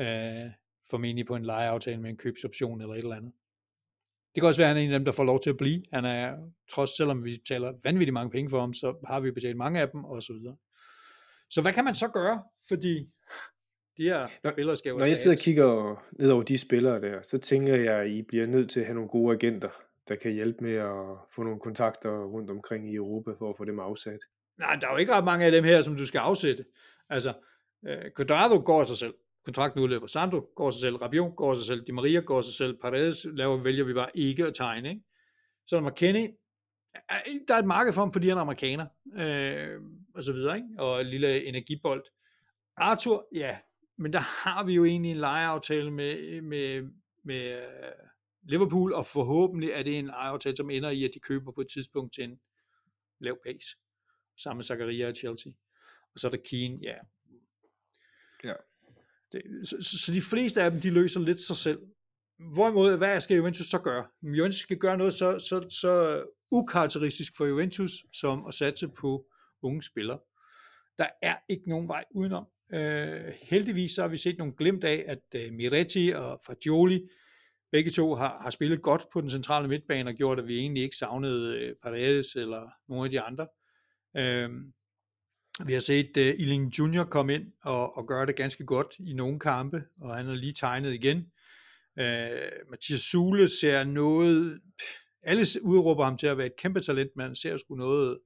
[SPEAKER 1] Øh, formentlig på en lejeaftale med en købsoption eller et eller andet. Det kan også være, at han er en af dem, der får lov til at blive. Han er, trods selvom vi taler vanvittigt mange penge for ham, så har vi betalt mange af dem, og så videre. Så hvad kan man så gøre? Fordi de her
[SPEAKER 2] når,
[SPEAKER 1] spillere skal jo
[SPEAKER 2] Når jeg sidder og kigger ned over de spillere der, så tænker jeg, at I bliver nødt til at have nogle gode agenter, der kan hjælpe med at få nogle kontakter rundt omkring i Europa, for at få dem afsat.
[SPEAKER 1] Nej, der er jo ikke ret mange af dem her, som du skal afsætte. Altså, øh, Quadrado går sig selv. Kontrakten udløber. Sandro går sig selv. Rabiot går sig selv. Di Maria går sig selv. Paredes laver, vælger vi bare ikke at tegne. Ikke? Så er der McKinney. Der er et marked for ham, fordi han er amerikaner. Øh, og så videre. Ikke? Og en lille energibold. Arthur, ja. Men der har vi jo egentlig en lejeaftale med, med, med øh, Liverpool, og forhåbentlig er det en lejeaftale, som ender i, at de køber på et tidspunkt til en lav pace sammen med Zakaria og Chelsea. Og så er der Keane, ja.
[SPEAKER 2] Ja.
[SPEAKER 1] Det, så, så, de fleste af dem, de løser lidt sig selv. Hvorimod, hvad skal Juventus så gøre? Juventus skal gøre noget så, så, så ukarakteristisk for Juventus, som at satse på unge spillere. Der er ikke nogen vej udenom. Øh, heldigvis så har vi set nogle glimt af, at øh, Miretti og Fagioli, begge to har, har spillet godt på den centrale midtbane og gjort, at vi egentlig ikke savnede øh, Paredes eller nogle af de andre. Øh, vi har set øh, Iling Junior komme ind og, og gøre det ganske godt i nogle kampe, og han er lige tegnet igen. Øh, Mathias Sule ser noget, alle udråber ham til at være et kæmpe talent, men han ser sgu noget,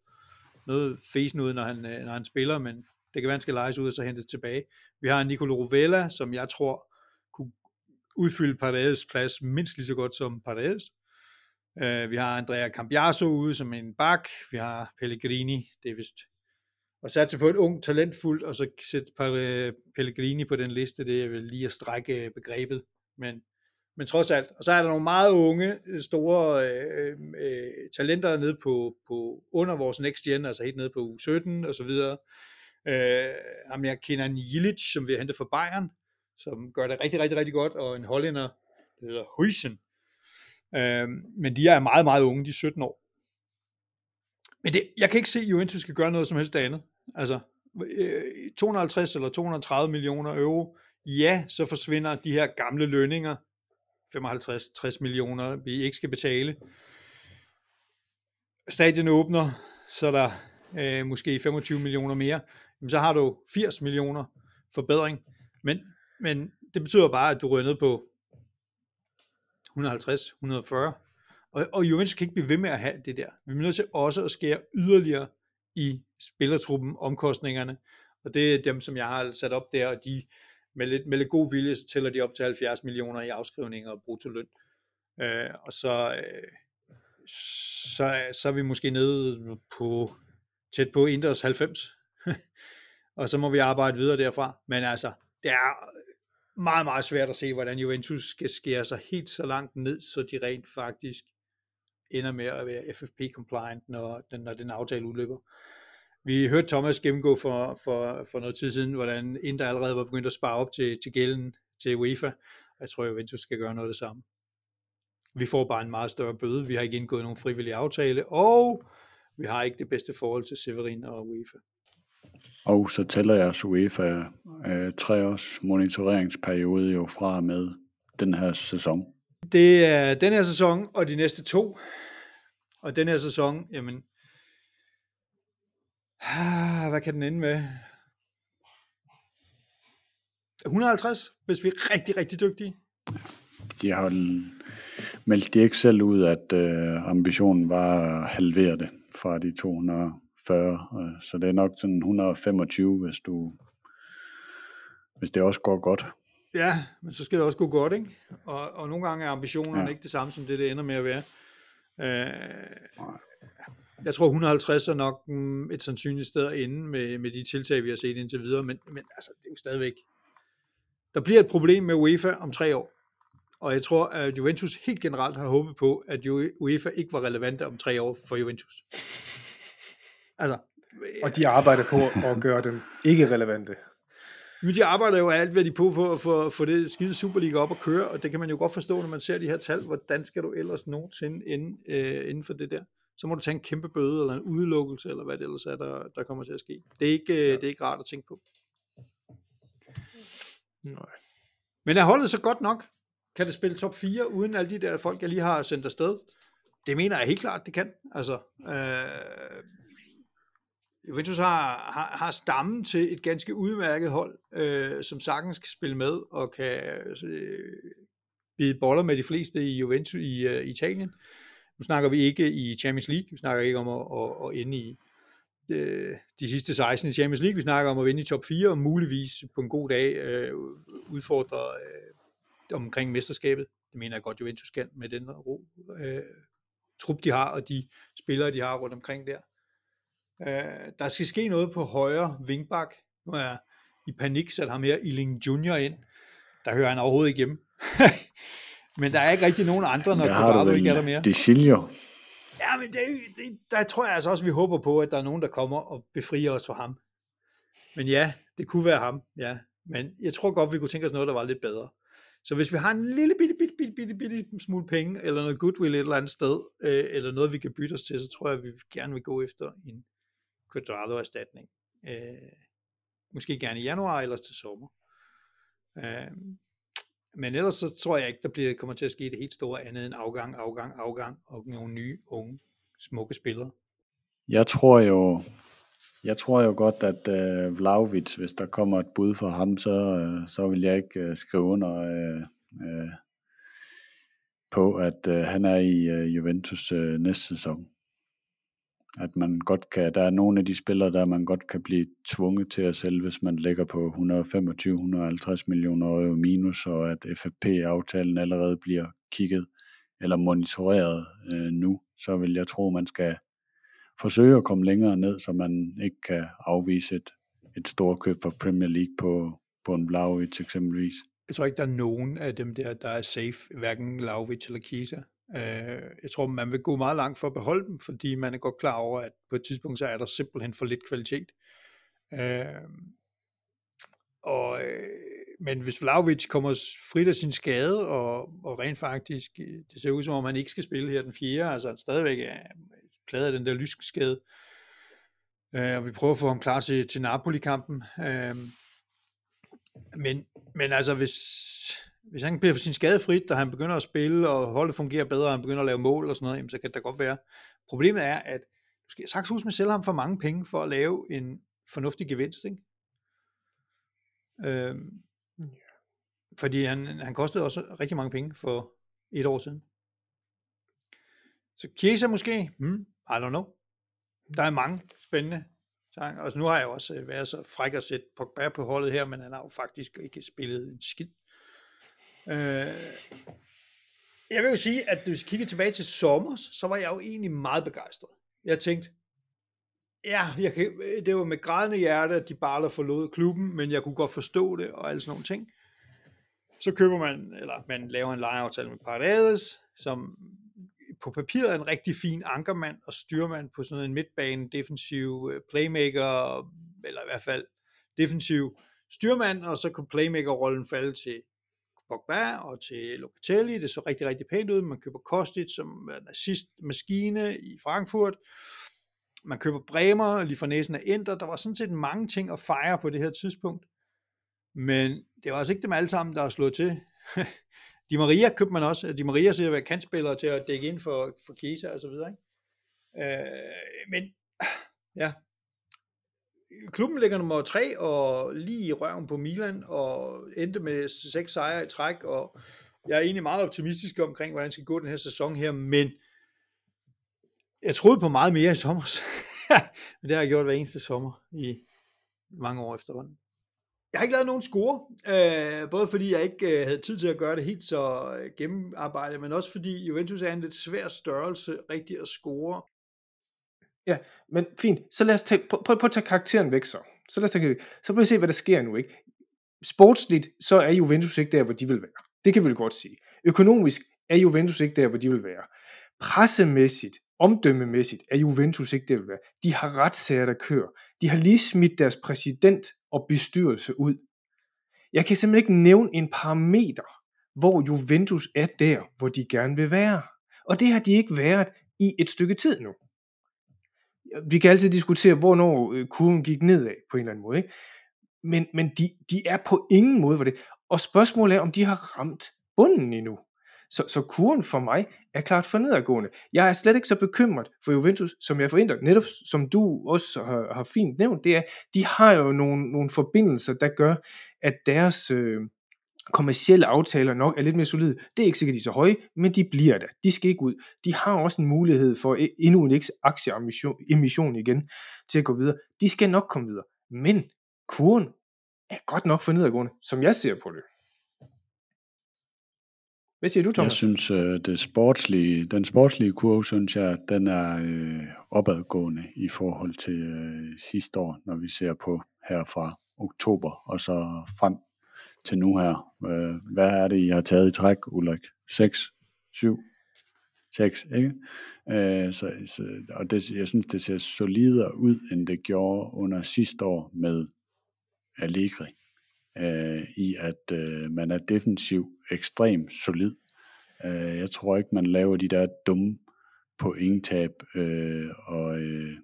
[SPEAKER 1] noget fesen ud, når han, øh, når han spiller, men det kan være, han skal lejes ud og så hente det tilbage. Vi har Nicolo Rovella, som jeg tror kunne udfylde Paredes plads mindst lige så godt som Paredes. Uh, vi har Andrea Cambiaso ude som en bak. Vi har Pellegrini, det er vist og satse på et ung, talentfuldt, og så sætte Pellegrini på den liste, det er vel lige at strække begrebet, men, men trods alt. Og så er der nogle meget unge, øh, store øh, øh, talenter nede på, på under vores next gen, altså helt nede på U17 og så videre. Øh, ham kender en Jilic, som vi har hentet fra Bayern, som gør det rigtig, rigtig, rigtig godt, og en hollænder, der hedder Huysen. Øh, men de er meget, meget unge, de er 17 år. Men det, jeg kan ikke se, at Juventus skal gøre noget som helst andet. Altså, øh, 250 eller 230 millioner euro, ja, så forsvinder de her gamle lønninger, 55-60 millioner, vi ikke skal betale. Stadion åbner, så er der øh, måske 25 millioner mere, jamen så har du 80 millioner forbedring. Men, men det betyder bare, at du ryger ned på 150, 140. Og, og Juventus kan ikke blive ved med at have det der. Vi er nødt til også at skære yderligere i spillertruppen, omkostningerne, og det er dem, som jeg har sat op der, og de med lidt, med lidt god vilje, så tæller de op til 70 millioner i afskrivninger og bruttoløn. Øh, og så, øh, så, så er vi måske nede på tæt på Inders 90, og så må vi arbejde videre derfra. Men altså, det er meget, meget svært at se, hvordan Juventus skal skære sig helt så langt ned, så de rent faktisk ender med at være FFP-compliant, når den, når den aftale udløber. Vi hørte Thomas gennemgå for, for, for noget tid siden, hvordan Inter allerede var begyndt at spare op til, til gælden til UEFA. Jeg tror, Juventus skal gøre noget af det samme. Vi får bare en meget større bøde. Vi har ikke indgået nogen frivillig aftale, og vi har ikke det bedste forhold til Severin og UEFA.
[SPEAKER 3] Og så tæller jeg UEFA øh, tre års monitoreringsperiode jo fra med den her sæson.
[SPEAKER 1] Det er den her sæson og de næste to. Og den her sæson, jamen, ah, hvad kan den ende med? 150, hvis vi er rigtig, rigtig dygtige.
[SPEAKER 3] De har meldt de ikke selv ud, at øh, ambitionen var at halvere det fra de 240. Øh, så det er nok sådan 125, hvis du hvis det også går godt.
[SPEAKER 1] Ja, men så skal det også gå godt, ikke? Og, og nogle gange er ambitionerne ja. ikke det samme som det, det ender med at være. Øh, jeg tror 150 er nok mm, et sandsynligt sted at ende med, med de tiltag, vi har set indtil videre, men, men altså, det er jo stadigvæk... Der bliver et problem med UEFA om tre år. Og jeg tror, at Juventus helt generelt har håbet på, at UEFA ikke var relevante om tre år for Juventus.
[SPEAKER 2] Altså, og de arbejder på at gøre dem ikke relevante.
[SPEAKER 1] Men de arbejder jo alt, hvad de på for at få det skide Superliga op at køre, og det kan man jo godt forstå, når man ser de her tal. Hvordan skal du ellers nogensinde inde, øh, inden for det der? Så må du tage en kæmpe bøde, eller en udelukkelse, eller hvad det ellers er, der, der kommer til at ske. Det er ikke, øh, det er ikke rart at tænke på. Nej. Men er holdet så godt nok? Kan det spille top 4, uden alle de der folk, jeg lige har sendt afsted? Det mener jeg helt klart, det kan. Altså, øh, Juventus har, har, har stammen til et ganske udmærket hold, øh, som sagtens kan spille med og kan øh, bide boller med de fleste i Juventus i uh, Italien. Nu snakker vi ikke i Champions League, vi snakker ikke om at, at, at ende i de, de sidste 16 i Champions League, vi snakker om at vinde i top 4 og muligvis på en god dag øh, udfordre øh, omkring mesterskabet. Det mener jeg godt, Juventus kan med den ro, øh, trup, de har, og de spillere, de har rundt omkring der. Øh, der skal ske noget på højre vingbak. Nu er jeg i panik sat ham her, Iling Junior ind. Der hører han overhovedet ikke hjemme. men der er ikke rigtig nogen andre, når Quadrado ikke er der mere.
[SPEAKER 3] Desilio.
[SPEAKER 1] Ja, men det, det, der tror jeg altså også, vi håber på, at der er nogen, der kommer og befrier os for ham. Men ja, det kunne være ham, ja. Men jeg tror godt, vi kunne tænke os noget, der var lidt bedre. Så hvis vi har en lille bitte, bitte, bitte, bitte, bitte smule penge, eller noget goodwill et eller andet sted, øh, eller noget, vi kan bytte os til, så tror jeg, at vi gerne vil gå efter en Quadrado-erstatning. Øh, måske gerne i januar, eller til sommer. Øh, men ellers så tror jeg ikke, der bliver, kommer til at ske det helt store andet end afgang, afgang, afgang og nogle nye, unge, smukke spillere.
[SPEAKER 3] Jeg tror jo, jeg tror jo godt, at øh, Vlaovic, hvis der kommer et bud for ham, så, øh, så vil jeg ikke øh, skrive under øh, øh, på, at øh, han er i øh, Juventus øh, næste sæson at man godt kan, der er nogle af de spillere, der man godt kan blive tvunget til at sælge, hvis man ligger på 125-150 millioner euro minus, og at FFP-aftalen allerede bliver kigget eller monitoreret øh, nu, så vil jeg tro, man skal forsøge at komme længere ned, så man ikke kan afvise et, et stort køb for Premier League på, på en Vlaovic eksempelvis.
[SPEAKER 1] Jeg tror ikke, der er nogen af dem der, der er safe, hverken Vlaovic eller Kisa. Øh, jeg tror, man vil gå meget langt for at beholde dem, fordi man er godt klar over, at på et tidspunkt, så er der simpelthen for lidt kvalitet. Øh, og, øh, men hvis Vlaovic kommer frit af sin skade, og, og rent faktisk, øh, det ser ud som om, han ikke skal spille her den fjerde, altså han stadigvæk er øh, pladet af den der lyskeskade, øh, og vi prøver at få ham klar til, til Napoli-kampen. Øh, men, men altså, hvis, hvis han bliver sin skadefrit, og han begynder at spille, og holdet fungerer bedre, og han begynder at lave mål og sådan noget, jamen, så kan det da godt være. Problemet er, at du skal sagtens man sælger ham for mange penge for at lave en fornuftig gevinst. Ikke? Øhm, fordi han, han kostede også rigtig mange penge for et år siden. Så Chiesa måske? Hmm, I don't know. Der er mange spændende sang. Og nu har jeg også øh, været så fræk at sætte Pogba på holdet her, men han har jo faktisk ikke spillet en skid Øh, jeg vil jo sige, at hvis vi kigger tilbage til sommer, så var jeg jo egentlig meget begejstret. Jeg tænkte, ja, jeg kan, øh, det var med grædende hjerte, at de bare forlod klubben, men jeg kunne godt forstå det og alle sådan nogle ting. Så køber man, eller man laver en lejeaftale med Paredes, som på papiret er en rigtig fin ankermand og styrmand på sådan en midtbane, defensiv øh, playmaker, eller i hvert fald defensiv styrmand, og så kunne playmaker-rollen falde til Pogba og til Locatelli. Det så rigtig, rigtig pænt ud. Man køber Kostic som en assist-maskine i Frankfurt. man køber Bremer, lige for næsen af Inter, der var sådan set mange ting at fejre på det her tidspunkt. Men det var altså ikke dem alle sammen, der har slået til. Di Maria købte man også. Di Maria ser at være kantspillere til at dække ind for, for Kisa og så videre. Ikke? Øh, men ja, klubben ligger nummer 3 og lige i røven på Milan og endte med seks sejre i træk, og jeg er egentlig meget optimistisk omkring, hvordan det skal gå den her sæson her, men jeg troede på meget mere i sommer. men det har jeg gjort hver eneste sommer i mange år efterhånden. Jeg har ikke lavet nogen score, øh, både fordi jeg ikke øh, havde tid til at gøre det helt så øh, gennemarbejdet, men også fordi Juventus er en lidt svær størrelse rigtig at score.
[SPEAKER 2] Ja, men fint. Så lad os tage, prøv, prøv, prøv at tage karakteren væk så. Så lad os tage, så prøv at se, hvad der sker nu, ikke? Sportsligt, så er Juventus ikke der, hvor de vil være. Det kan vi godt sige. Økonomisk er Juventus ikke der, hvor de vil være. Pressemæssigt, omdømmemæssigt er Juventus ikke der, hvor de vil være. De har retssager, der kører. De har lige smidt deres præsident og bestyrelse ud. Jeg kan simpelthen ikke nævne en parameter, hvor Juventus er der, hvor de gerne vil være. Og det har de ikke været i et stykke tid nu. Vi kan altid diskutere, hvornår øh, kurven gik nedad på en eller anden måde. Ikke? Men, men de, de er på ingen måde for det. Og spørgsmålet er, om de har ramt bunden endnu. Så, så kurven for mig er klart for nedadgående. Jeg er slet ikke så bekymret for Juventus, som jeg forventer, netop som du også har, har fint nævnt, det er, de har jo nogle, nogle forbindelser, der gør, at deres øh, kommercielle aftaler nok er lidt mere solide. Det er ikke sikkert, de er så høje, men de bliver der. De skal ikke ud. De har også en mulighed for endnu en aktieemission igen til at gå videre. De skal nok komme videre. Men kurven er godt nok for nedadgående, som jeg ser på det. Hvad siger du, Thomas?
[SPEAKER 3] Jeg synes, øh, det sportslige, den sportslige kurve, synes jeg, den er øh, opadgående i forhold til øh, sidste år, når vi ser på her fra oktober og så frem til nu her. Øh, hvad er det, I har taget i træk, Ulrik? 6? 7? 6, ikke? Øh, så, så, og det, jeg synes, det ser solidere ud, end det gjorde under sidste år med Allegri øh, i at øh, man er defensiv ekstremt solid. Øh, jeg tror ikke, man laver de der dumme pointtab, øh, og, øh,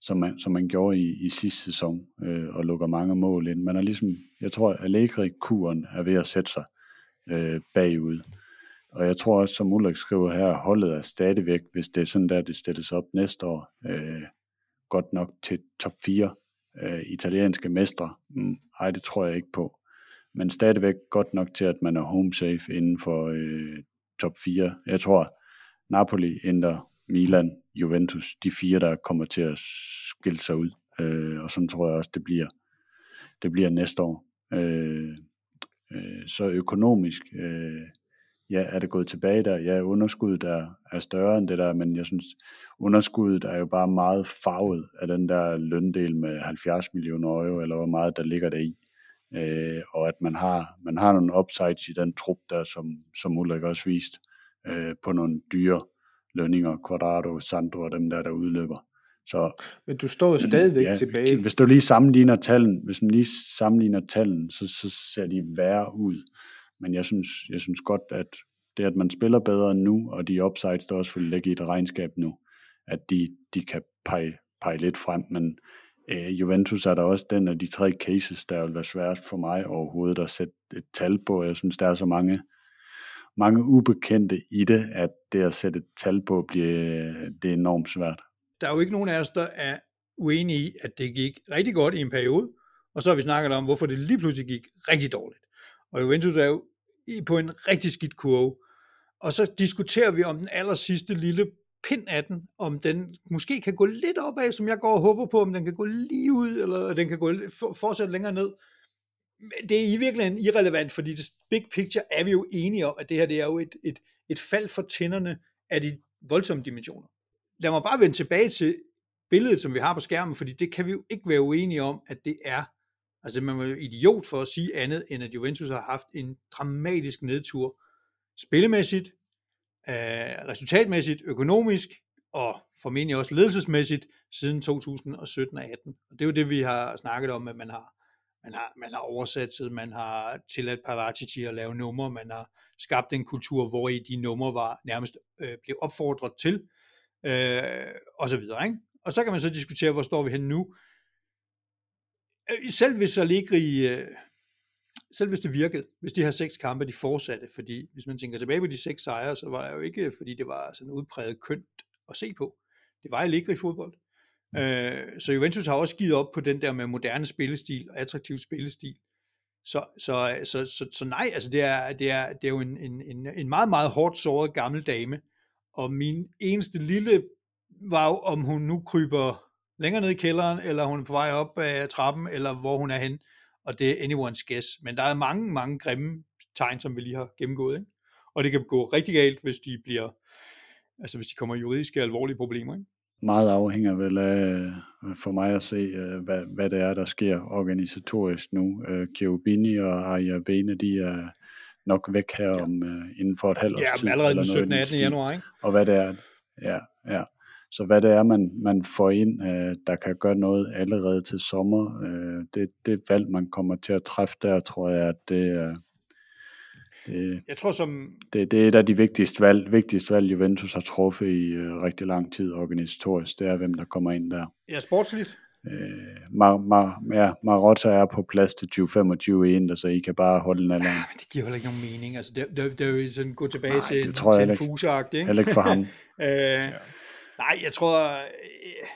[SPEAKER 3] som, man, som man gjorde i, i sidste sæson, øh, og lukker mange mål ind. Man er ligesom, jeg tror, at Allegri-kuren er ved at sætte sig øh, bagud. Og jeg tror også, som Ulrik skriver her, holdet er stadigvæk, hvis det er sådan der, det stilles op næste år, øh, godt nok til top 4 øh, italienske mestre. Mm, ej, det tror jeg ikke på. Men stadigvæk godt nok til, at man er home safe inden for øh, top 4. Jeg tror, Napoli, Inter, Milan, Juventus, de fire, der kommer til at skille sig ud. Øh, og sådan tror jeg også, det bliver, det bliver næste år. Øh, øh, så økonomisk, øh, ja, er det gået tilbage der? Ja, underskuddet er, er større end det der, men jeg synes, underskuddet er jo bare meget farvet af den der løndel med 70 millioner euro, eller hvor meget der ligger der i. Øh, og at man har, man har nogle upsides i den trup der, som, som Ulrik også vist, øh, på nogle dyre lønninger, Quadrado, Sandro og dem der, der udløber. Så,
[SPEAKER 2] men du står jo stadigvæk ja, tilbage.
[SPEAKER 3] Hvis du lige sammenligner tallen, hvis man lige sammenligner tallen, så, så ser de værre ud. Men jeg synes, jeg synes godt, at det, at man spiller bedre nu, og de upsides, der også vil lægge i et regnskab nu, at de, de kan pege, pege lidt frem. Men øh, Juventus er der også den af de tre cases, der vil være svært for mig overhovedet at sætte et tal på. Jeg synes, der er så mange, mange ubekendte i det, at det at sætte et tal på, bliver, det er enormt svært.
[SPEAKER 1] Der er jo ikke nogen af os, der er uenige i, at det gik rigtig godt i en periode, og så har vi snakket om, hvorfor det lige pludselig gik rigtig dårligt. Og Juventus er jo på en rigtig skidt kurve. Og så diskuterer vi om den aller sidste lille pind af den, om den måske kan gå lidt opad, som jeg går og håber på, om den kan gå lige ud, eller den kan gå fortsat længere ned. Men det er i virkeligheden irrelevant, fordi det big picture er vi jo enige om, at det her det er jo et, et, et fald for tænderne af de voldsomme dimensioner. Lad mig bare vende tilbage til billedet, som vi har på skærmen, fordi det kan vi jo ikke være uenige om, at det er Altså man er jo idiot for at sige andet, end at Juventus har haft en dramatisk nedtur, spillemæssigt, øh, resultatmæssigt, økonomisk, og formentlig også ledelsesmæssigt, siden 2017 og 18. Og det er jo det, vi har snakket om, at man har, man har, man har oversat, man har tilladt Paratici at lave numre, man har skabt en kultur, hvor i de numre var nærmest øh, blev opfordret til, øh, og så videre. Ikke? Og så kan man så diskutere, hvor står vi hen nu. Øh, selv hvis Allegri, øh, selv hvis det virkede, hvis de her seks kampe, de fortsatte, fordi hvis man tænker tilbage på de seks sejre, så var det jo ikke, fordi det var sådan udpræget kønt at se på. Det var Allegri fodbold. Øh, så Juventus har også givet op på den der med moderne spillestil og attraktiv spillestil. Så, så, så, så, så nej, altså det er, det er, det er jo en, en, en en meget, meget hårdt såret gammel dame, og min eneste lille var jo, om hun nu kryber længere ned i kælderen, eller hun er på vej op ad trappen, eller hvor hun er hen, og det er anyone's guess. Men der er mange, mange grimme tegn, som vi lige har gennemgået, ikke? og det kan gå rigtig galt, hvis de bliver, altså hvis de kommer i juridiske alvorlige problemer. Ikke?
[SPEAKER 3] Meget afhænger vel af, øh, for mig at se, øh, hvad, hvad det er, der sker organisatorisk nu. Chiobini øh, og Arja Bene, de er nok væk her ja. om inden for et halvt års
[SPEAKER 1] tid. Ja, allerede den 17. 18. januar, ikke?
[SPEAKER 3] Og hvad det er, ja, ja. Så hvad det er, man, man får ind, der kan gøre noget allerede til sommer, det, det valg, man kommer til at træffe der, tror jeg, at det
[SPEAKER 1] det, jeg tror som...
[SPEAKER 3] Det, det er et af de vigtigste valg, vigtigste valg Juventus har truffet i uh, rigtig lang tid organisatorisk. Det er, hvem der kommer ind der.
[SPEAKER 1] Ja, sportsligt.
[SPEAKER 3] Uh, Mar, Mar, ja, Marotta er på plads til 2025 i Inter, så I kan bare holde den alene. Ja,
[SPEAKER 1] men det giver heller ikke nogen mening. Altså, det, det, det er jo sådan gå tilbage nej, til, det tror til jeg en fuseagt, ikke?
[SPEAKER 3] Heller ikke for ham. uh,
[SPEAKER 1] ja. Nej, jeg tror... Uh,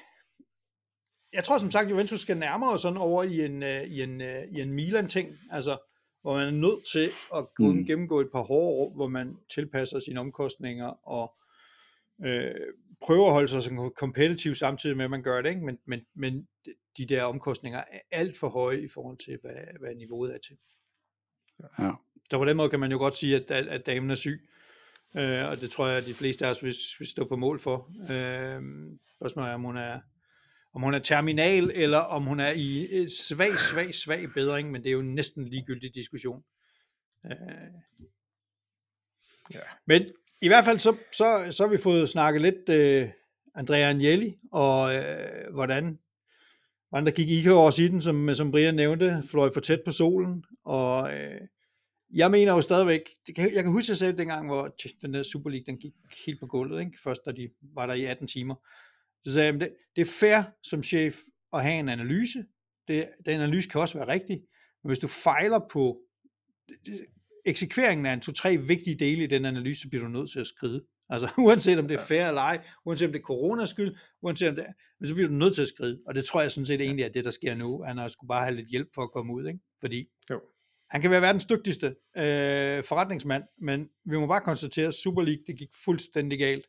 [SPEAKER 1] jeg tror som sagt, Juventus skal nærmere sådan over i en, uh, i en, uh, i en Milan-ting. Altså, hvor man er nødt til at mm. gennemgå et par hårde år, hvor man tilpasser sine omkostninger og øh, prøver at holde sig så kompetitiv samtidig med, at man gør det, ikke? Men, men, men de der omkostninger er alt for høje i forhold til, hvad, hvad niveauet er til.
[SPEAKER 3] Ja.
[SPEAKER 1] Så på den måde kan man jo godt sige, at, at, at damen er syg, øh, og det tror jeg, at de fleste af os vil, vil stå på mål for. Øh, spørgsmålet er, om hun er om hun er terminal, eller om hun er i øh, svag, svag, svag bedring, men det er jo næsten en ligegyldig diskussion. Øh. Ja. Men i hvert fald så, så, så har vi fået snakket lidt øh, Andrea Agnelli, og øh, hvordan, hvordan der gik Icarus i den, som, som Brian nævnte, fløj for tæt på solen, og øh, jeg mener jo stadigvæk, det kan, jeg kan huske, at jeg sagde dengang, hvor den der Super League, den gik helt på gulvet, ikke? først da de var der i 18 timer, så sagde jeg, det, det er fair som chef at have en analyse. Det, den analyse kan også være rigtig. Men hvis du fejler på eksekveringen af en to-tre vigtige dele i den analyse, så bliver du nødt til at skride. Altså uanset om det er fair eller ej, uanset om det er coronas skyld, uanset om det er, men så bliver du nødt til at skride. Og det tror jeg sådan set egentlig er det, der sker nu. Han skulle bare have lidt hjælp for at komme ud, ikke? Fordi jo. han kan være verdens dygtigste øh, forretningsmand, men vi må bare konstatere, at Super League, det gik fuldstændig galt.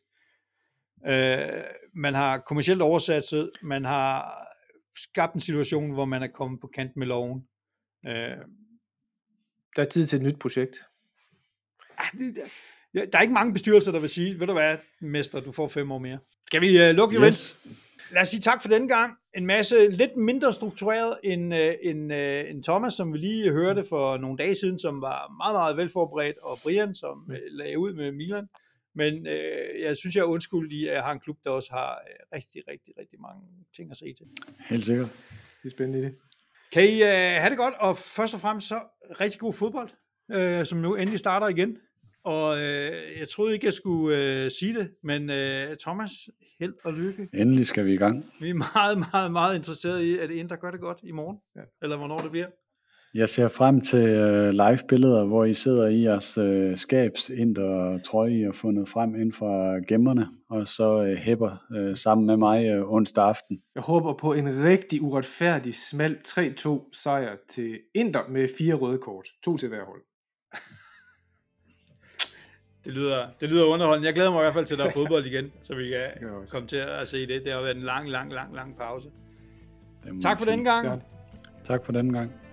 [SPEAKER 1] Øh, man har kommercielt oversat, man har skabt en situation, hvor man er kommet på kant med loven. Øh,
[SPEAKER 2] der er tid til et nyt projekt.
[SPEAKER 1] Ah, der er ikke mange bestyrelser, der vil sige, ved du hvad, mester, du får fem år mere. Skal vi uh, lukke yes. Lad os sige tak for denne gang. En masse lidt mindre struktureret end, uh, end, uh, end Thomas, som vi lige hørte for nogle dage siden, som var meget, meget velforberedt, og Brian, som uh, lagde ud med Milan. Men øh, jeg synes, jeg er undskyld at jeg har en klub, der også har øh, rigtig, rigtig, rigtig mange ting at se til.
[SPEAKER 3] Helt sikkert.
[SPEAKER 2] Det er spændende det.
[SPEAKER 1] Kan I øh, have det godt, og først og fremmest så rigtig god fodbold, øh, som nu endelig starter igen. Og øh, jeg troede ikke, jeg skulle øh, sige det, men øh, Thomas, held og lykke.
[SPEAKER 3] Endelig skal vi i gang.
[SPEAKER 1] Vi er meget, meget, meget interesserede i, at Inter gør det godt i morgen, ja. eller hvornår det bliver.
[SPEAKER 3] Jeg ser frem til uh, live-billeder, hvor I sidder i jeres uh, skabs og trøje, I har fundet frem ind fra gemmerne, og så uh, hæpper sammen med mig onsdag aften.
[SPEAKER 2] Jeg håber på en rigtig uretfærdig, smal 3-2 sejr til Inter med fire røde kort. To til hver hold.
[SPEAKER 1] Det lyder, det lyder underholdende. Jeg glæder mig i hvert fald til, at der er fodbold igen, så vi kan komme til at se det. Det har været en lang, lang, lang, lang pause. Tak for den gang.
[SPEAKER 3] Tak for den gang.